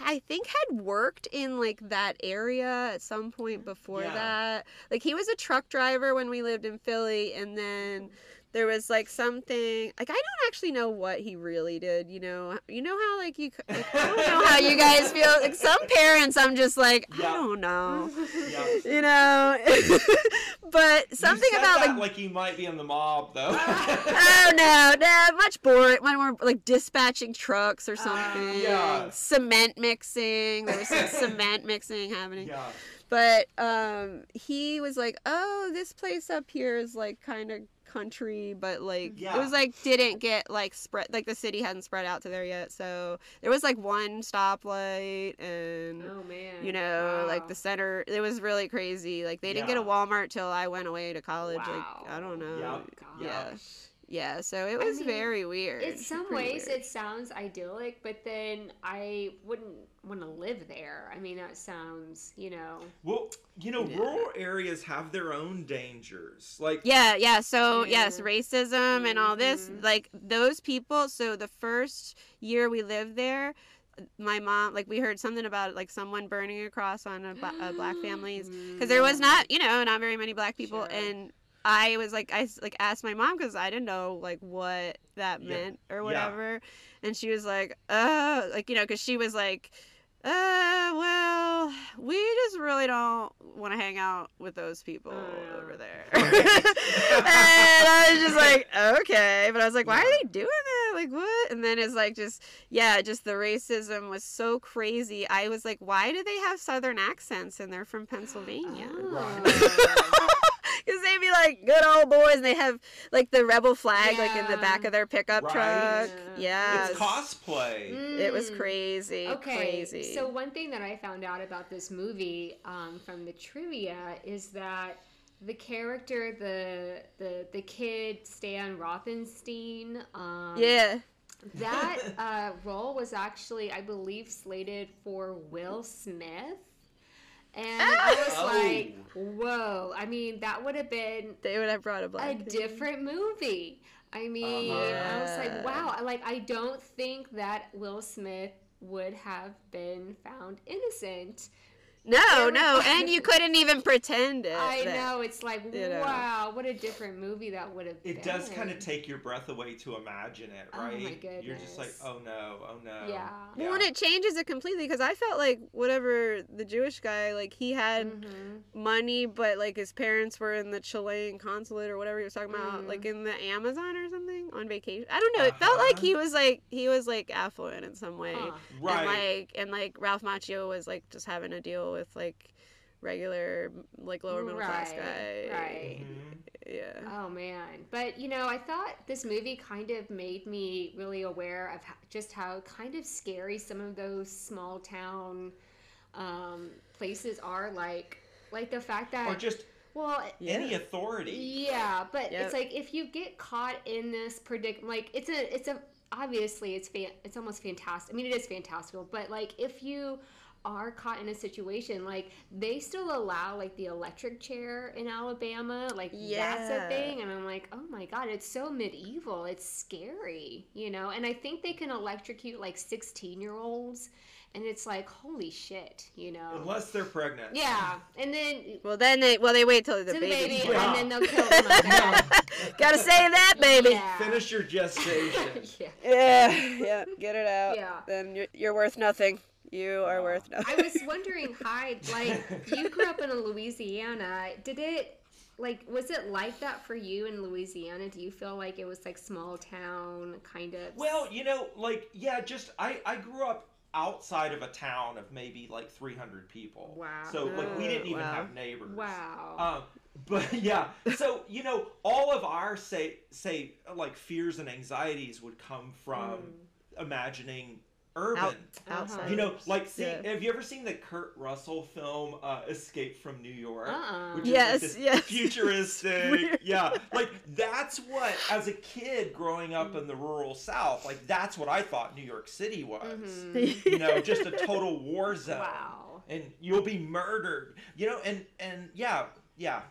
I think, had worked in like that area at some point before Yeah. that. Like he was a truck driver when we lived in Philly, and then there was like something like I don't actually know what he really did. You know, you know how like you like, I don't know how you guys feel. Like *laughs* some parents, I'm just like Yeah. I don't know. Yeah. *laughs* You know, *laughs* but something you said about that like like you might be in the mob though. oh no, no, much boring. When we're like dispatching trucks or something, yeah. cement mixing. There was some cement mixing happening. yeah. But um, he was like, "Oh, this place up here is like kind of country, but like Yeah. it was like didn't get like spread like the city hadn't spread out to there yet. So there was like one stoplight and." Oh man. You know, like the center, it was really crazy. Like they didn't get a Walmart till I went away to college. Wow. Like I don't know. Yeah. Yeah. Gosh. Yeah, so it I was mean, very weird. In *laughs* some Pretty ways, weird. it sounds idyllic, but then I wouldn't want to live there. I mean, that sounds, you know. Well, you know, Yeah. rural areas have their own dangers. Like Yeah, yeah. So yes, Yeah. racism and all this, Mhm. like those people. So the first year we lived there, my mom, like we heard something about like someone burning a cross on a, a black family's because there was *gasps* not, you know, not very many black people. Sure. and I was like, I like asked my mom because I didn't know like what that Yeah. meant or Yeah. whatever, and she was like, uh, like you know, because she was like. Uh, well, we just really don't want to hang out with those people Oh, yeah. over there. *laughs* and I was just like, *laughs* okay. But I was like, why are they doing that? Like, what? And then it's like, just, yeah, just the racism was so crazy. I was like, why do they have southern accents and they're from Pennsylvania? Oh. *laughs* Because they'd be like good old boys and they have like the rebel flag like in the back of their pickup Right. truck. Yeah. Yeah. it's cosplay. It was Mm. crazy. Okay, Crazy. so one thing that I found out about this movie um, from the trivia is that the character, the the the kid Stan Rothenstein, um, yeah. that *laughs* uh, role was actually, I believe, slated for Will Smith. And I was Oh. like, whoa. I mean, that would have been They would have brought a black. a kid. different movie. I mean, Uh-huh. I was like, wow. Like, I don't think that Will Smith would have been found innocent. No, no, and you couldn't even pretend it. I that- know. It's like, you know. wow, what a different movie that would have been. It does kind of take your breath away to imagine it, right? Oh my right? You're just like, oh no, oh no. Yeah. Well, and it changes it completely because I felt like whatever the Jewish guy, like he had Mhm. money, but like his parents were in the Chilean consulate or whatever he was talking about, Mm. like in the Amazon or something on vacation. I don't know. It felt like Uh-huh. he was like he was like affluent in some way, Huh. Right. and like and like Ralph Macchio was like just having a deal with like regular like lower middle class guy. right. Mhm. Yeah. Oh man, but you know, I thought this movie kind of made me really aware of ho- just how kind of scary some of those small town um, places are. Like, like the fact that Or just well, any Yeah. authority. yeah, but Yep. it's like if you get caught in this predict, like it's a, it's a obviously it's fan, it's almost fantastic. I mean, it is fantastical, but like if you are caught in a situation like they still allow like the electric chair in Alabama like that's Yeah. a thing and I'm like oh my god it's so medieval it's scary you know and I think they can electrocute like 16 year olds and it's like holy shit you know Unless they're pregnant. yeah and then Well, then they well they wait till the to the baby's baby born. and then they'll kill them. *laughs* Gotta save that baby. Yeah. Finish your gestation. *laughs* yeah. Yeah, *laughs* yeah, get it out. Yeah. Then you're, you're worth nothing. You are Yeah. worth I was wondering, Hyde, like you grew up in *laughs* Louisiana. Did it like was it like that for you in Louisiana? Do you feel like it was like small town kind of? Well, you know, like yeah, just I I grew up outside of a town of maybe like 300 people. Wow. So like we didn't Oh, even wow. have neighbors. wow. Um, but *laughs* yeah, so you know, all of our say say like fears and anxieties would come from imagining urban. Out- Uh-huh. outside. You know, like see, Yeah. have you ever seen the Kurt Russell film uh, Escape from New York? Uh-uh. Which Yes, is like yes. futuristic. *laughs* Yeah, like that's what as a kid growing up in the rural South, like that's what I thought New York City was. Mhm. *laughs* You know, just a total war *laughs* zone. Wow. And you'll be murdered. You know, and and yeah, yeah.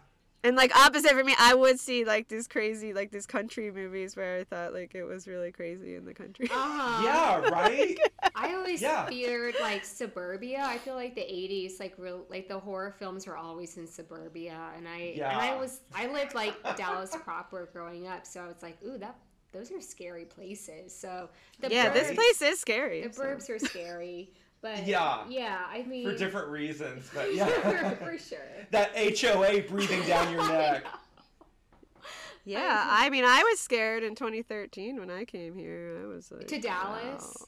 And like opposite for me, I would see like these crazy, like these country movies where I thought like it was really crazy in the country. Uh-huh. *laughs* Yeah, right? *laughs* I always Yeah. feared like suburbia. I feel like the '80s, like real, like the horror films were always in suburbia, and I and I was I lived like Dallas proper growing up, so I was like, ooh, that those are scary places. So the yeah, this place is scary. the so. burbs are scary, but Yeah. yeah, I mean For different reasons, but *laughs* yeah. *laughs* for sure. that HOA breathing down your *laughs* neck. Yeah, I mean, I was scared in 2013 when I came here. I was like, To Dallas. wow.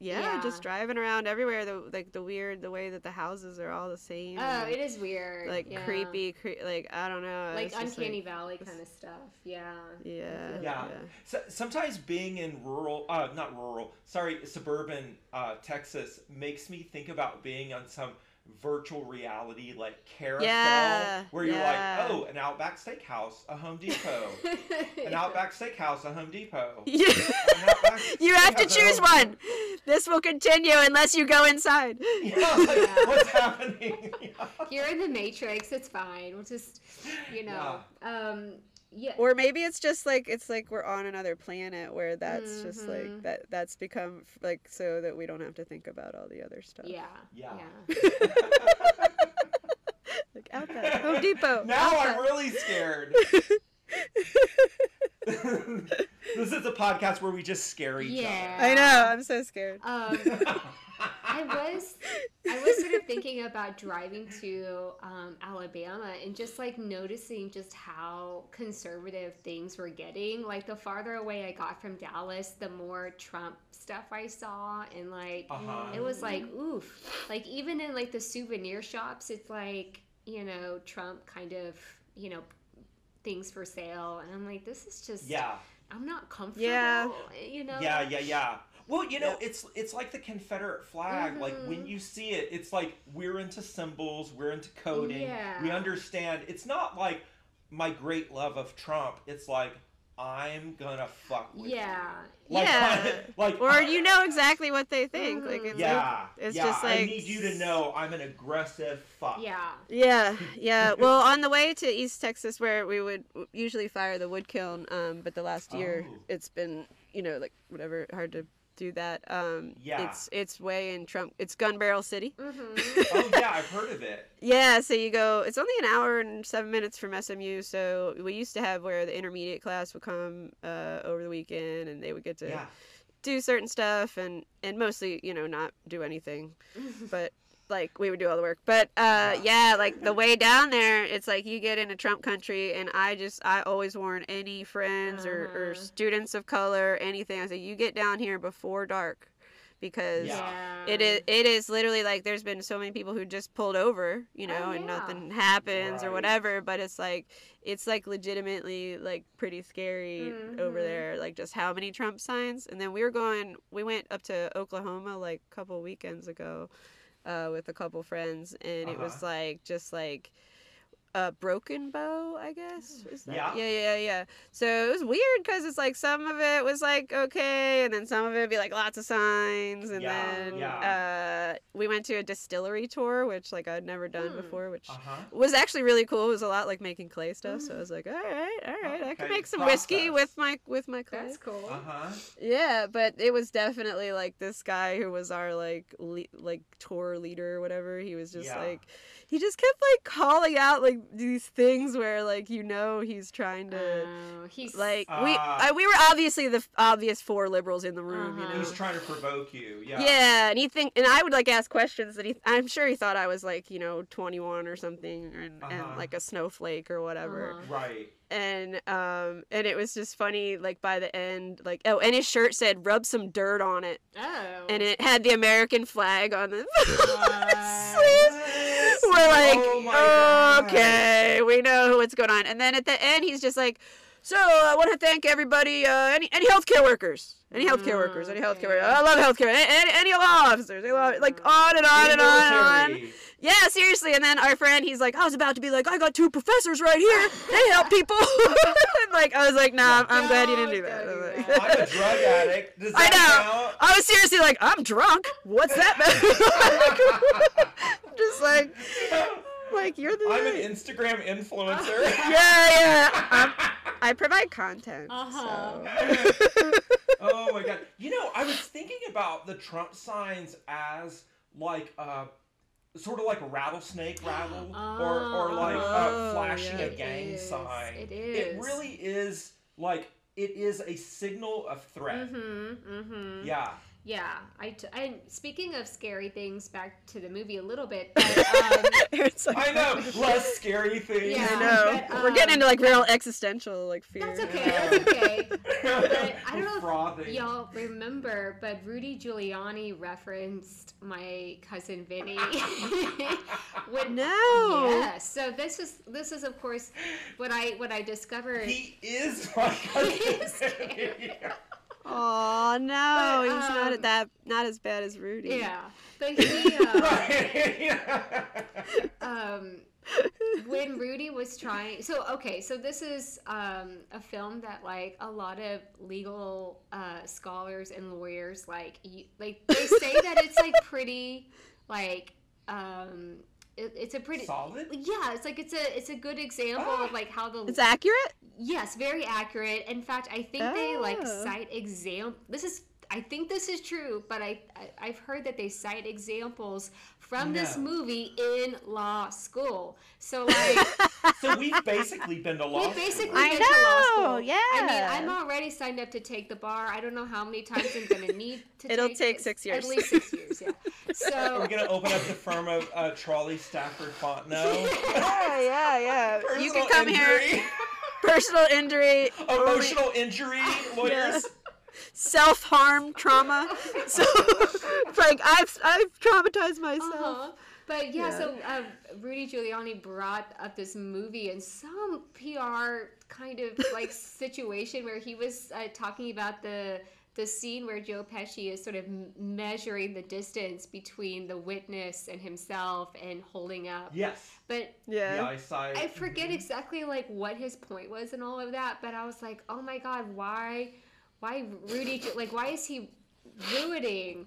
Yeah, Yeah. just driving around everywhere. The like the weird, the way that the houses are all the same. Oh, and, it is weird. like yeah. creepy, cre- like I don't know. like it's just, uncanny like, valley kind of stuff. Yeah. Yeah, Yeah. So, sometimes being in rural, uh, not rural, sorry, suburban uh, Texas makes me think about being on some virtual reality like carousel Yeah, where you're yeah. like, oh, an Outback Steakhouse, a Home Depot, *laughs* an Outback Steakhouse, a Home Depot. *laughs* Yeah. *laughs* You have to choose one. This will continue unless you go inside. Yeah, like, Yeah. what's happening? Yeah. You're in the Matrix. It's fine. We'll just, you know, um, yeah. Or maybe it's just like it's like we're on another planet where that's just like Mhm. that that's become like so that we don't have to think about all the other stuff. Yeah. Yeah. Yeah. *laughs* *laughs* Like Outback, *laughs* Home Depot. Now I'm Outback. really scared. *laughs* this is a podcast where we just scare each Yeah. I know. I'm so scared. Um. I was, I was sort of thinking about driving to um, Alabama and just like noticing just how conservative things were getting. Like the farther away I got from Dallas, the more Trump stuff I saw, and like Uh-huh. it was like oof. Like even in like the souvenir shops, it's like you know Trump kind of you know things for sale, and I'm like this is just yeah. I'm not comfortable. Yeah. You know. Yeah, yeah, yeah. Well, you know, it's it's like the Confederate flag. Like Mhm. when you see it, it's like we're into symbols, we're into coding. We understand. It's not like my great love of Trump. It's like I'm gonna fuck with you. Yeah. Like, Yeah. *laughs* like Or you know exactly what they think. Like Mhm. it's Yeah. it's yeah, just I need you to know I'm an aggressive fuck. Yeah. Yeah, yeah. *laughs* Well, on the way to East Texas, where we would usually fire the wood kiln, um, but the last year Oh. it's been, you know, like whatever, hard to do that. Um, Yeah. It's it's way in Trump. It's Gun Barrel City. Mm-hmm. *laughs* Oh yeah, I've heard of it. Yeah, so you go. It's only an hour and seven minutes from SMU. So we used to have where the intermediate class would come uh, over the weekend, and they would get to Yeah. do certain stuff, and and mostly, you know, not do anything. *laughs* but like we would do all the work. But uh, yeah, like the way down there, it's like you get into Trump country, and I just I always warn any friends or, or Uh-huh. students of color, anything. I say you get down here before dark, because Yeah. it is it is literally like there's been so many people who just pulled over, you know, Oh, and nothing happens or whatever. But it's like it's like legitimately like pretty scary over Mhm. there, like just how many Trump signs. And then we were going, we went up to Oklahoma like a couple weekends ago, uh, with a couple friends, and it was Uh-huh. like just like. A broken bow, I guess. Is that? Yeah. yeah, yeah, yeah. So it was weird because it's like some of it was like okay, and then some of it would be like lots of signs, and Yeah, then yeah. uh, we went to a distillery tour, which like I'd never done Hmm. before, which Uh huh. was actually really cool. It was a lot like making clay stuff, so I was like, all right, all right, I can make some whiskey with my with my clay. That's cool. Uh huh. Yeah, but it was definitely like this guy who was our like le- like tour leader or whatever. He was just Yeah. like he just kept like calling out like these things where like you know he's trying to Oh, he's like we Ah. uh, we were obviously the f- obvious four liberals in the room, Uh-huh. you know. He's trying to provoke you. Yeah. Yeah, and he think, and I would like ask questions that he. I'm sure he thought I was like you know 21 or something, and, Uh-huh. and like a snowflake or whatever. Uh-huh. Right. And um, and it was just funny. Like by the end, like oh, and his shirt said "rub some dirt on it," oh. and it had the American flag on the *laughs* What? sleeves. We're like, Oh my God. okay, we know what's going on. And then at the end, he's just like, so I want to thank everybody, uh, any any healthcare workers, any healthcare workers, any healthcare. Mm, okay. I love healthcare. Any, any, any law officers, I love, like on and on and on and on. Yeah, seriously. And then our friend, he's like, I was about to be like, I got two professors right here. They help people. *laughs* and like, I was like, nah, I'm, I'm glad you didn't do that. I was Don't like-. I'm a drug addict. Does *laughs* I know. count? I was seriously like, I'm drunk. What's that? *laughs* Just like, like you're the. I'm an Instagram influencer. *laughs* yeah, yeah. I'm, I provide content. Uh-huh. so. *laughs* oh my god. You know, I was thinking about the Trump signs as like uh sort of like a rattlesnake *gasps* rattle or or like uh, Oh, flashing yeah. a gang is. sign. It It is. really is like it is a signal of threat. Mm-hmm. Mm-hmm. Yeah. Yeah. I, t- I speaking of scary things, back to the movie a little bit. But, *laughs* um, it's like, I know. *laughs* Less scary things. Yeah. I know. but, We're getting um, into like real existential like fear. that's okay. That's okay. *laughs* But I don't know Frothing. if y'all remember, but Rudy Giuliani referenced my cousin Vinny. when, No. Yes. So this is this is of course what I what I discovered. He is my cousin. is Oh no, But, he's not um, at that not as bad as Rudy. yeah. But *laughs* he uh, *laughs* um when Rudy was trying so okay so this is um a film that like a lot of legal uh scholars and lawyers like y- like they say that it's like pretty like um it, it's a pretty Solid. yeah it's like it's a it's a good example of ah. like how the It's accurate? yes very accurate in fact i think they like Oh. cite exam this is i think this is true but I, I i've heard that they cite examples from this movie in law school so like *laughs* So we've basically been to law We've basically school. I been to law know, school. I mean. I'm already signed up to take the bar. I don't know how many times I'm gonna need to. It'll take, take it. six years. At least six years, yeah. *laughs* So We're gonna open up the firm of uh, Trolley Stafford Fontenot. *laughs* Yeah, yeah, yeah. you can Personal come here. injury, Personal injury, only emotional injury lawyers. self harm trauma. *laughs* So it's like I've I've traumatized myself. Uh-huh. But yeah, Yeah. so uh, Rudy Giuliani brought up this movie in some PR kind of like *laughs* situation where he was uh, talking about the the scene where Joe Pesci is sort of measuring the distance between the witness and himself and holding up. Yes. But The Yeah. eyesight. I forget exactly like what his point was and all of that, but I was like, oh my god, why, why Rudy? Like, why is he ruining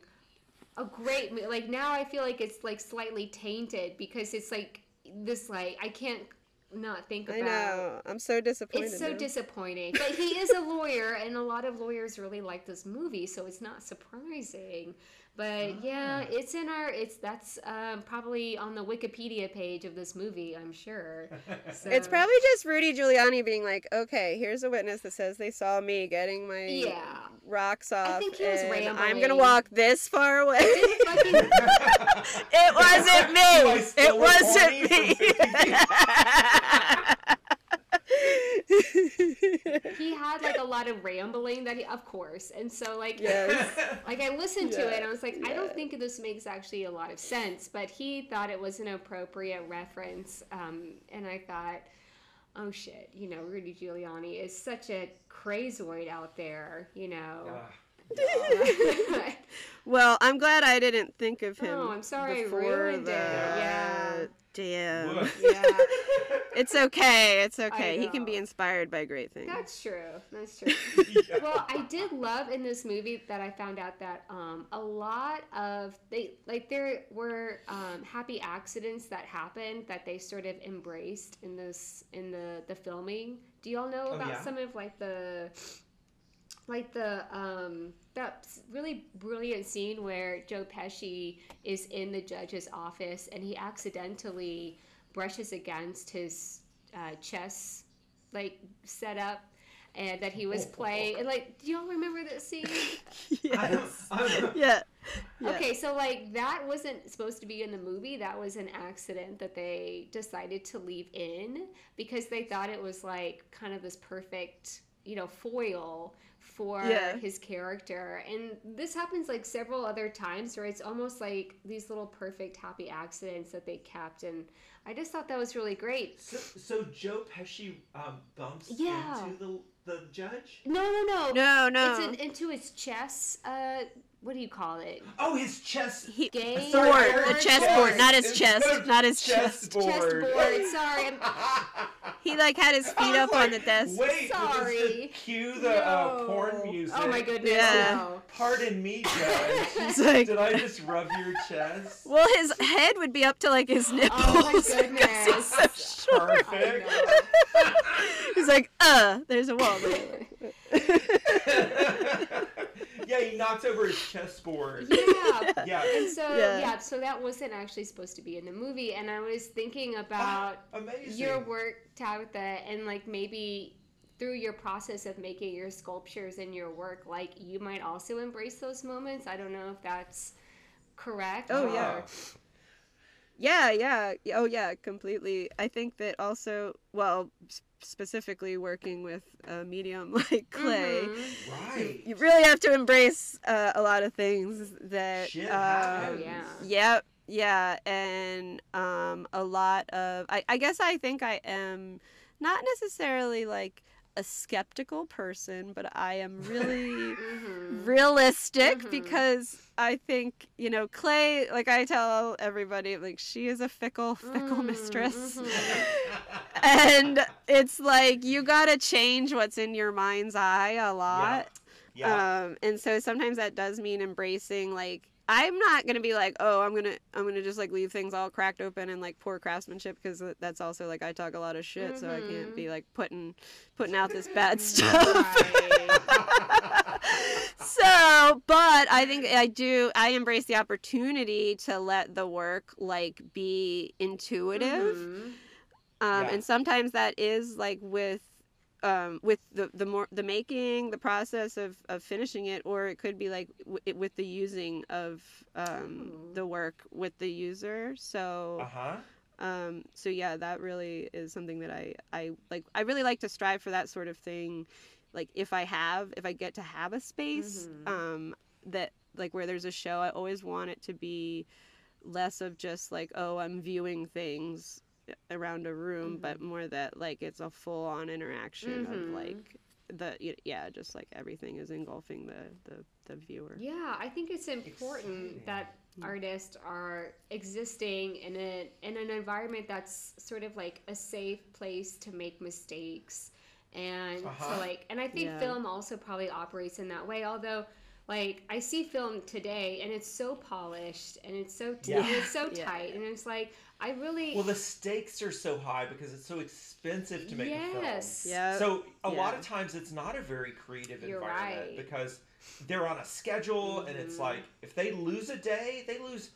a great mo- like? Now I feel like it's like slightly tainted because it's like this like I can't not think about. It. I know. I'm so disappointed. It's so now. disappointing. But he is a lawyer, and a lot of lawyers really like this movie, so it's not surprising. But yeah, Ah. it's in our. It's that's um, probably on the Wikipedia page of this movie. I'm sure. *laughs* So, It's probably just Rudy Giuliani being like, okay, here's a witness that says they saw me getting my Yeah. rocks off. I think he was and I'm gonna walk this far away. *laughs* it wasn't *laughs* me. It wasn't me. 50 feet? he had like a lot of rambling that he, of course, and so like. yes. *laughs* Like I listened to it and I was like, I don't think this makes actually a lot of sense. But he thought it was an appropriate reference, um, and I thought, oh shit, you know, Rudy Giuliani is such a crazoid out there, you know. *laughs* Well, I'm glad I didn't think of him. Oh, I'm sorry I before ruined it. the- Yeah. Damn. Woof. *laughs* yeah, It's okay. It's okay. He can be inspired by great things. that's true. That's true. Yeah. *laughs* well, I did love in this movie that I found out that um, a lot of they like there were um, happy accidents that happened that they sort of embraced in this in the the filming. Do y'all know Oh, about yeah? some of like the like the um that really brilliant scene where Joe Pesci is in the judge's office and he accidentally brushes against his uh, chess like setup and that he was *laughs* playing and like do y'all remember that scene *laughs* yes. I'm- yeah. Yeah. okay so like that wasn't supposed to be in the movie that was an accident that they decided to leave in because they thought it was like kind of this perfect you know foil for Yeah. his character and this happens like several other times where it's almost like these little perfect happy accidents that they kept and i just thought that was really great So, so Joe Pesci um, bumps Yeah. into the the judge. no no no No, no. it's in, into his chest. uh what do you call it Oh, his chest. He- Game Sorry, board, I heard the chessboard, not his chest, not his chest. chessboard. chessboard sorry I'm, *laughs* He like had his feet was up on the desk. Wait, Sorry. This is cue the uh, porn music. oh my goodness Yeah. no. Pardon me, Judge. Like, Did I just rub your chest? well, his head would be up to like his nipples. Oh my goodness. *laughs* he's so short. Perfect. He's like, uh, there's a wall there. *laughs* yeah, he knocks over his chessboard. yeah *laughs* Yeah. and so Yeah. yeah. so that wasn't actually supposed to be in the movie and i was thinking ah, about Amazing. your work tabitha and like maybe through your process of making your sculptures and your work like you might also embrace those moments i don't know if that's correct Oh, or- yeah. Yeah, yeah. Oh, yeah, completely. I think that also, well, specifically working with a medium *laughs* like clay, Mhm. Right. you really have to embrace uh, a lot of things that. Shit um, happens. Oh, yeah. Yep. Yeah, and um, a lot of. I, I guess I think I am not necessarily like a skeptical person, but I am *laughs* really Mhm. realistic Mhm. because I think you know Clay. Like I tell everybody, like she is a fickle, fickle Mm, mistress, mhm. *laughs* and it's like you gotta change what's in your mind's eye a lot. Yeah. Um, and so sometimes that does mean embracing like. I'm not gonna be like, oh, I'm gonna, I'm gonna just like leave things all cracked open and like poor craftsmanship because that's also like I talk a lot of shit, so I can't be like putting, putting out this bad stuff. *laughs* So but i think i do i embrace the opportunity to let the work like be intuitive Mhm. um Yeah. and sometimes that is like with um with the the more the making the process of of finishing it or it could be like w- it, with the using of um the work with the user so Uh huh. um so yeah that really is something that i i like i really like to strive for that sort of thing like if i have if i get to have a space Mhm. um that like where there's a show i always want it to be less of just like oh i'm viewing things around a room but more that like it's a full on interaction Mhm. of like the yeah just like everything is engulfing the the, the viewer Yeah, I think it's important Exciting. that artists are existing in a in an environment that's sort of like a safe place to make mistakes. And Uh-huh. so like and I think Yeah. film also probably operates in that way, although like I see film today and it's so polished and it's so t- Yeah. and it's so *laughs* Yeah. tight and it's like I really Well, the stakes are so high because it's so expensive to make a film. yes. yeah So a lot of times it's not a very creative You're environment right. because they're on a schedule and it's Mhm. like if they lose a day, they lose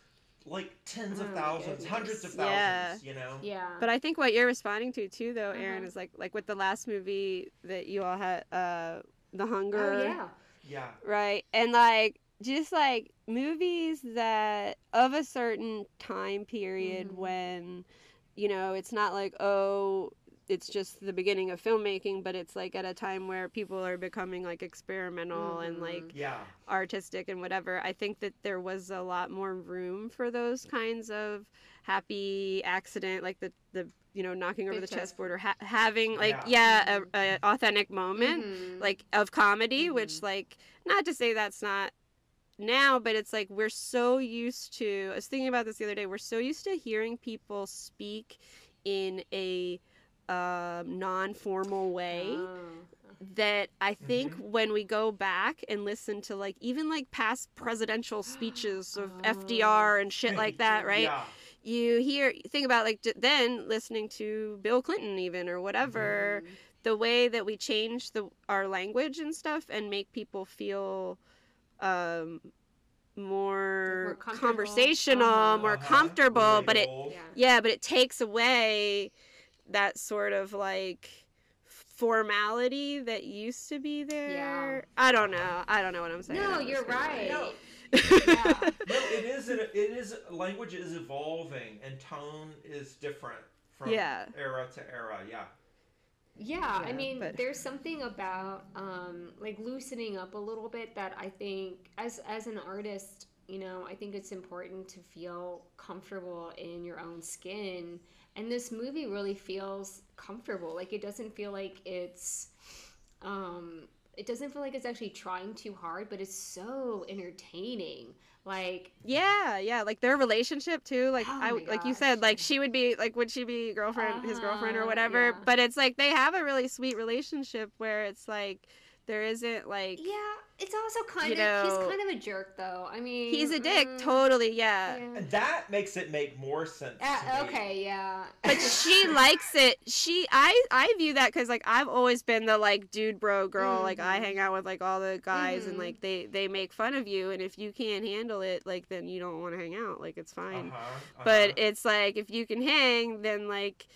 like tens Oh of my thousands, hundreds of thousands, Yeah. you know? Yeah. But I think what you're responding to too, though, Aaron, Uh-huh. is like like with the last movie that you all had, uh, The Hunger, oh yeah. Yeah. right? And like just like movies that of a certain time period Mhm. when, you know, it's not like oh, it's just the beginning of filmmaking, but it's like at a time where people are becoming like experimental and Mhm. like Yeah. artistic and whatever. I think that there was a lot more room for those kinds of happy accident, like the the you know knocking over The the, chess- chessboard or ha- having like Yeah. yeah, a, a authentic moment Mhm. like of comedy, which Mhm. like not to say that's not now, but it's like we're so used to. I was thinking about this the other day. We're so used to hearing people speak in a um, non-formal way Oh. that I think Mhm. when we go back and listen to like even like past presidential speeches of Oh. FDR and shit like that, right? Yeah. You hear think about like j- then listening to Bill Clinton even or whatever, Mhm. the way that we change the our language and stuff and make people feel um more, More conversational, Uh-huh. more Uh-huh. comfortable, but it Yeah. yeah, but it takes away that sort of like formality that used to be there. Yeah. I don't know. I don't know what I'm saying. No, you're right. No. Yeah. No, it is. It is. Language is evolving, and tone is different from Yeah. era to era. Yeah. Yeah, I mean, but- there's something about um, like loosening up a little bit that I think, as as an artist, you know, I think it's important to feel comfortable in your own skin, and this movie really feels comfortable. Like it doesn't feel like it's, um, it doesn't feel like it's actually trying too hard, but it's so entertaining. Like Yeah, yeah, like their relationship too. Like Oh I, like you said, like she would be like, would she be girlfriend, his girlfriend or Uh-huh, whatever? yeah. But it's like they have a really sweet relationship where it's like there isn't like yeah, it's also kind You of he's kind of a jerk though. I mean, he's a dick, mm, totally, yeah. yeah. That makes it make more sense. to Uh, me. okay, yeah. But *laughs* she likes it. She, I, I view that because like I've always been the like dude bro girl. Like I Mhm. hang out with like all the guys and Mhm. like they they make fun of you, and if you can't handle it, like then you don't want to hang out. Like it's fine. Uh-huh, uh-huh. but it's like if you can hang then like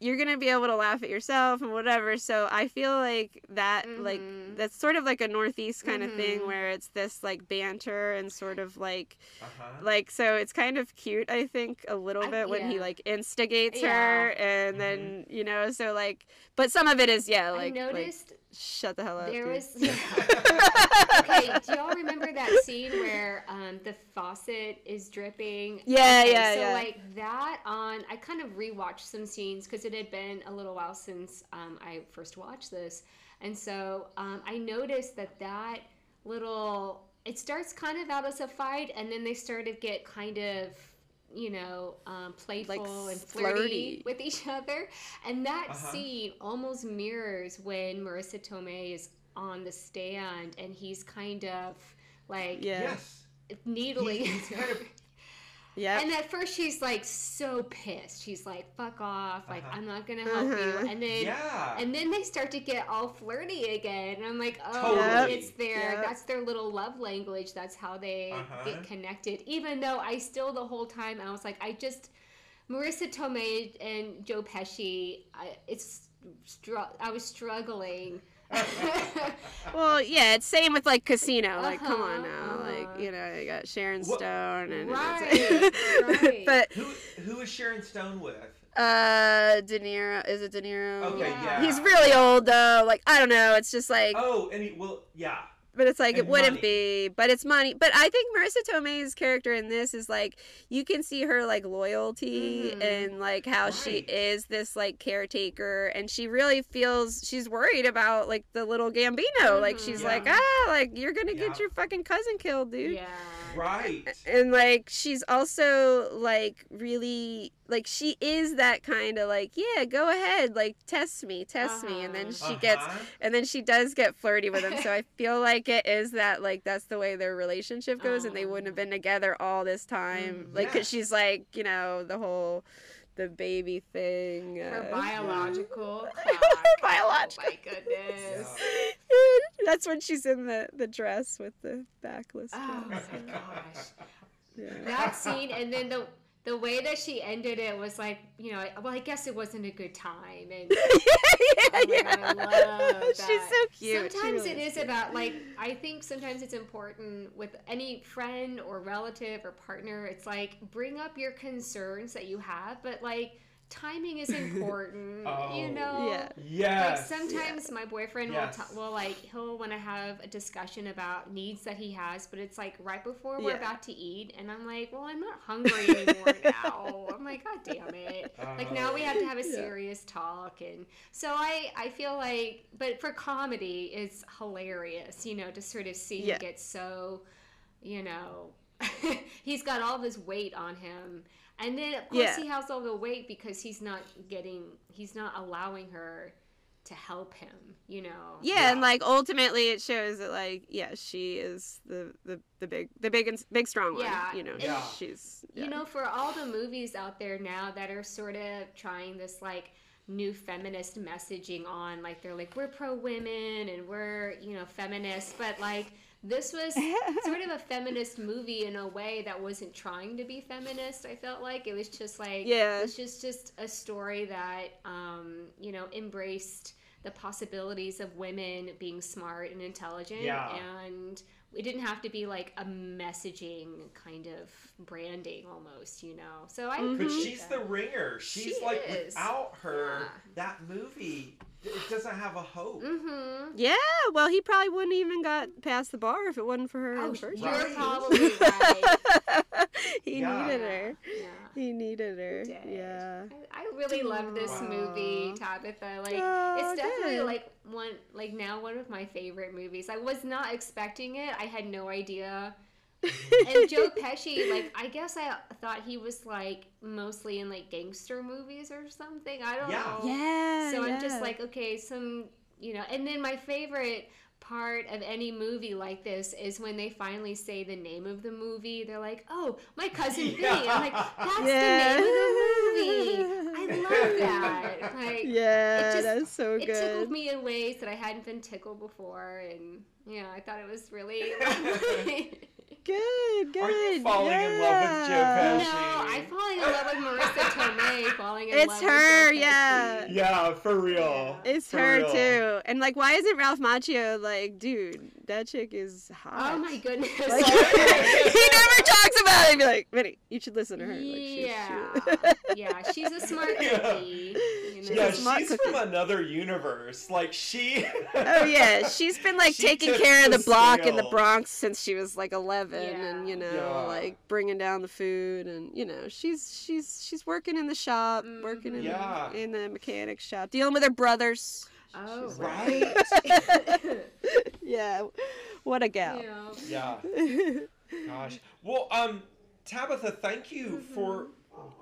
you're gonna be able to laugh at yourself and whatever so i feel like that like Mhm. that's sort of like a northeast kind of thing where it's this like banter and sort of like uh-huh. like so it's kind of cute i think a little I- bit when he like instigates Yeah. her and then you know so like but some of it is yeah like, I like noticed shut the hell up there dude. was. *laughs* *laughs* okay, do y'all remember that scene where um, the faucet is dripping? Yeah, Okay, yeah, so yeah. like that on. I kind of rewatched some scenes because it had been a little while since um, I first watched this, and so um, I noticed that that little. It starts kind of out as a fight, and then they start to get kind of. You know, um, playful and flirty, flirty. with each other, and that Uh-huh. scene almost mirrors when Marisa Tomei is on the stand and he's kind of like yeah Yes. needling. He's- he's kind of- *laughs* yeah And at first she's like so pissed. She's like, "Fuck off! Like Uh-huh. I'm not gonna help Uh-huh. you." And then Yeah. and then they start to get all flirty again. And I'm like, oh, Totally. it's their Yep. that's their little love language. That's how they Uh-huh. get connected. Even though I still the whole time I was like, I just Marisa Tomei and Joe Pesci. I, it's str- I was struggling. *laughs* Well, yeah, it's same with like Casino. Like, come on Uh-huh, now, like uh-huh. you know, you got Sharon What- Stone and Right, *laughs* right. but who who is Sharon Stone with? uh, De Niro is it De Niro? Okay, Yeah. yeah. He's really old though. Like I don't know. It's just like, Oh, and he well, yeah. But it's like it and wouldn't money. be. But it's money. But I think Marisa Tomei's character in this is like you can see her like loyalty Mhm. and like how she is this like caretaker, and she really feels she's worried about like the little Gambino. Like Mhm. she's Yeah. like ah, like you're gonna Yeah. get your fucking cousin killed, dude. yeah. Right. and like she's also like really like she is that kind of like yeah go ahead like test me test me and then Uh-huh. she gets Uh-huh. and then she does get flirty with him so i *laughs* feel like it is that like that's the way their relationship goes and they wouldn't have been together all this time Mm, like because she's like you know the whole the baby thing Her uh, biological *laughs* clock. biological. Oh my goodness. *laughs* that's when she's in the the dress with the backless Oh my gosh. yeah. That scene and then the the way that she ended it was like, you know, well, I guess it wasn't a good time, and *laughs* yeah, love *laughs* She's so cute. Sometimes really it is about like I think sometimes it's important with any friend or relative or partner. It's like bring up your concerns that you have, but like timing is *laughs* important. Oh. You know. Yeah. Yes. Like sometimes my boyfriend Yes. will, t- will like he'll want to have a discussion about needs that he has, but it's like right before we're Yeah. about to eat, and I'm like, well, I'm not hungry anymore *laughs* now. I'm like, god damn it! Like now we have to have a uh, Yeah. serious talk, and so I I feel like, but for comedy, it's hilarious, you know, to sort of see Yeah. him get so, you know, *laughs* he's got all this weight on him. And then of course Yeah. he has all the weight because he's not getting he's not allowing her to help him, you know. Yeah, and like ultimately it shows that like yeah, she is the the, the big the big and big strong one. Yeah, You know, Yeah. she's You know, for all the movies out there now that are sort of trying this like new feminist messaging on, like they're like we're pro women and we're you know feminists, but like this was *laughs* sort of a feminist movie in a way that wasn't trying to be feminist. I felt like it was just like Yeah. it was just just a story that um, you know embraced the possibilities of women being smart and intelligent Yeah. and it didn't have to be like a messaging kind of branding almost you know so i But appreciate she's that. the ringer. She's She like is. without her, Yeah. that movie it doesn't have a hope. mm-hmm Yeah, well, he probably wouldn't even got past the bar if it wasn't for her in oh the first you're Right. probably right *laughs* he Yeah. needed her. yeah He needed her. did. Yeah. I, I really love this Wow. movie, Tabitha. Like, Oh, it's definitely good. like one, like now one of my favorite movies. I was not expecting it. I had no idea. And Joe *laughs* Pesci, like, I guess I thought he was like mostly in like gangster movies or something. I don't Yeah. know. Yeah. So I'm just like, okay, some, you know, and then my favorite part of any movie like this is when they finally say the name of the movie. They're like, "Oh, my cousin *laughs* Vinny." I'm like, "That's Yeah. the name of the *laughs* movie." I love that. Like, yeah, just- that's so good. it tickled me in ways that I hadn't been tickled before, and yeah, I thought it was really. Good, good. Are you falling in love with Joe yeah. no, I'm falling in love with Marisa Tomei. Falling in It's love her, with Joe yeah. Pesci. Yeah, for real. It's For her real. too. And like, why isn't Ralph Macchio like, dude, that chick is hot? Oh my goodness. *laughs* Like, he never talks about it. He'd be like, Vinny, you should listen to her. Like, she's- Yeah, she- *laughs* yeah, she's a smart Yeah. cookie. You know? Yeah, smart she's cookie. from another universe. Like she. oh yeah, *laughs* she's been like She taking tips care of the the block in the. Bronx since she was like 11, and you know, Yeah. like bringing down the food, and you know, she's she's she's working in the shop, working in Yeah. the, in the mechanic shop, dealing with her brothers. Oh, Right? *laughs* *laughs* Yeah, what a gal. yeah. Yeah. Gosh. Well, um, Tabitha, thank you for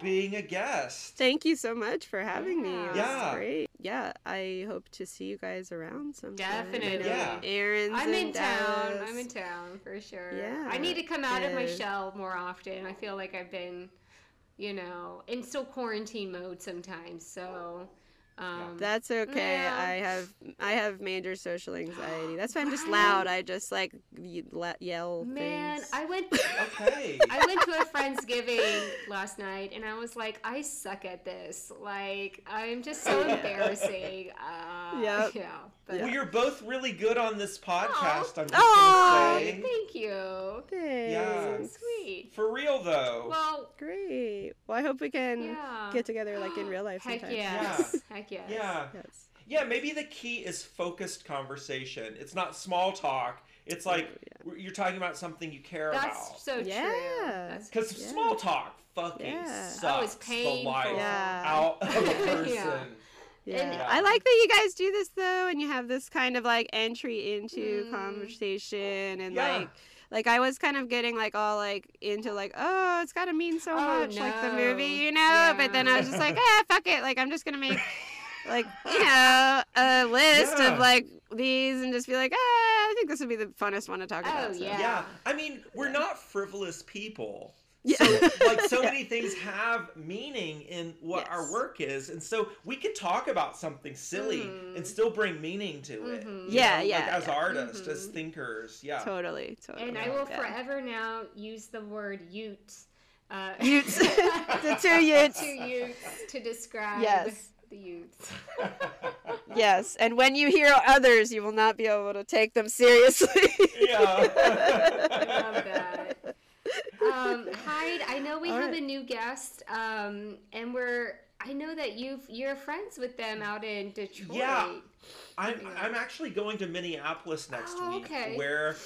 being a guest. Thank you so much for having me. It Yeah. great. Yeah, I hope to see you guys around sometime. Definitely. Yeah. Aaron's I'm in town. Dallas. I'm in town for sure. Yeah, I need to come out of my shell more often. I feel like I've been, you know, in still quarantine mode sometimes. So, um, That's okay. Yeah. I have I have major social anxiety. That's why I'm just loud. I just like ye- la- yell man, things. I went. *laughs* Okay. I went to a friend's giving last night, and I was like, I suck at this. Like, I'm just so embarrassing. *laughs* Uh, Yep. Yeah. But, Well, you're both really good on this podcast. I'm just Aw. gonna say. Thank you. Yeah. Thanks. Sweet. For real though. Well, Great. Well, I hope we can yeah. get together like in real life Heck sometime. yes. Heck yes. yeah. Yes. Yeah, maybe the key is focused conversation. It's not small talk. It's like Oh, you're talking about something you care That's about. so true. Yeah. That's Because Yeah. small talk fucking Yeah. sucks Oh, it's the life Yeah. out of a *laughs* person. Yeah. Yeah. And- I like that you guys do this though, and you have this kind of like entry into Mm. conversation, and Yeah. like, like I was kind of getting like all like into like, oh, it's gotta mean so Oh, much, like the movie, you know. But then I was just like, ah, fuck it, like I'm just gonna make *laughs* like *laughs* you know a list Yeah. of like these, and just be like, ah, I think this would be the funnest one to talk Oh, about. so. yeah. Yeah, I mean, we're not frivolous people. Yeah. So, like, so *laughs* Yeah. many things have meaning in what our work is, and so we could talk about something silly Mhm. and still bring meaning to it. Mhm. you Yeah, know, yeah, Like, as yeah. artists, as Mhm. thinkers, yeah. Totally, totally. And I will yeah. forever now use the word Ute. Uh, Utes. *laughs* The two Utes. two Utes to describe Yes. The Utes. *laughs* Yes, and when you hear others, you will not be able to take them seriously. *laughs* I yeah. love that. Um, Hyde, I know we All have right. a new guest, um, and we're. I know that you've you're friends with them out in Detroit. Yeah. I'm I'm actually going to Minneapolis next Oh, week, okay. where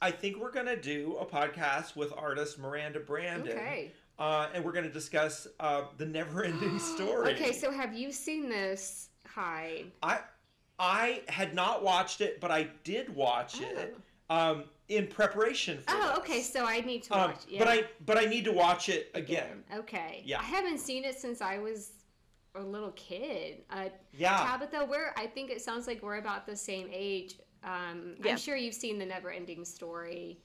I think we're gonna do a podcast with artist Miranda Brandon, Okay. Uh, and we're gonna discuss uh, the never-ending *gasps* story. Okay, so have you seen this, Hyde? I I had not watched it, but I did watch it um, in preparation for. Oh, this. okay. So I need to Um, watch. Yeah. But I but I need to watch it again. Okay. Yeah. I haven't seen it since I was a little kid. Uh, Yeah. Tabitha, we're. I think it sounds like we're about the same age. Um, Yeah. I'm sure you've seen the Never Ending Story.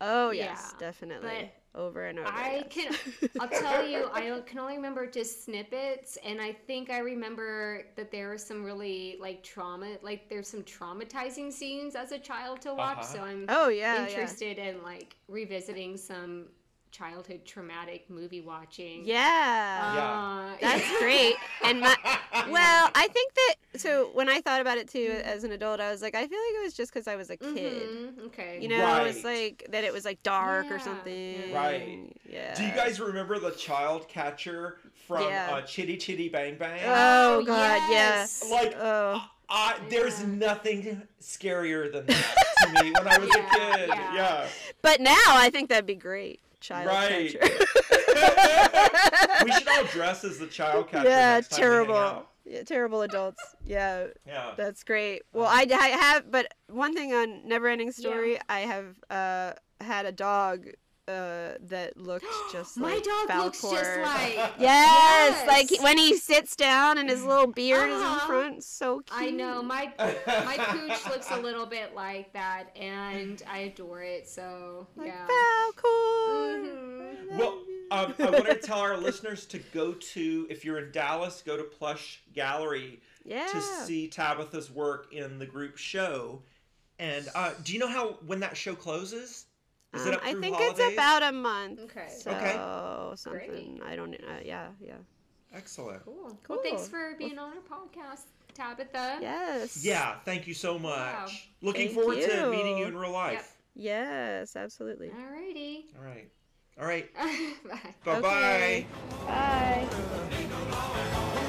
Oh yes, Yeah, definitely. Over and over. I yes. can. I'll tell you, I can only remember just snippets, and I think I remember that there were some really like trauma, like there's some traumatizing scenes as a child to watch. Uh-huh. So I'm oh yeah, yeah. interested in like revisiting some childhood traumatic movie watching. Yeah. Uh, That's *laughs* great. And my *laughs* well, I think that so when I thought about it too as an adult, I was like, I feel like it was just because I was a kid. Mhm, Okay. You know, it was like that. It was like dark Yeah, or something. Right. Yeah. Do you guys remember the child catcher from Yeah. uh, Chitty Chitty Bang Bang? Oh, Oh, God, yes. yeah. like, Oh. I, there's Yeah. nothing scarier than that *laughs* to me when I was Yeah, a kid. yeah. Yeah. But now I think that'd be great. Child Right. catcher. *laughs* we should all dress as the child catcher. yeah, next time we hang terrible. out. Yeah, terrible adults. Yeah, Yeah. that's great. Well, I, I have, but one thing on Neverending Story, I have uh, had a dog uh, that looked *gasps* just like My like dog looks just *laughs* like. Yes, Yes. like when he sits down and his little beard is in Uh-huh. front, so cute. I know my *laughs* my pooch looks a little bit like that, and I adore it. So like yeah. Falcor. Mhm. Well, um, I want to tell our listeners to go to, if you're in Dallas, go to Plush Gallery Yeah. to see Tabitha's work in the group show. And uh, do you know how when that show closes? Is it Um, up I think holidays? it's about a month. Okay. So Okay. something. I don't. Uh, yeah. Yeah. Excellent. Cool. Cool. Well, thanks for being on our podcast, Tabitha. Yes. Yeah, thank you so much. Wow. Looking Thank forward to meeting you in real life. Yes. Absolutely. Alrighty. All right. All right. *laughs* Bye. Bye bye. Okay. Bye.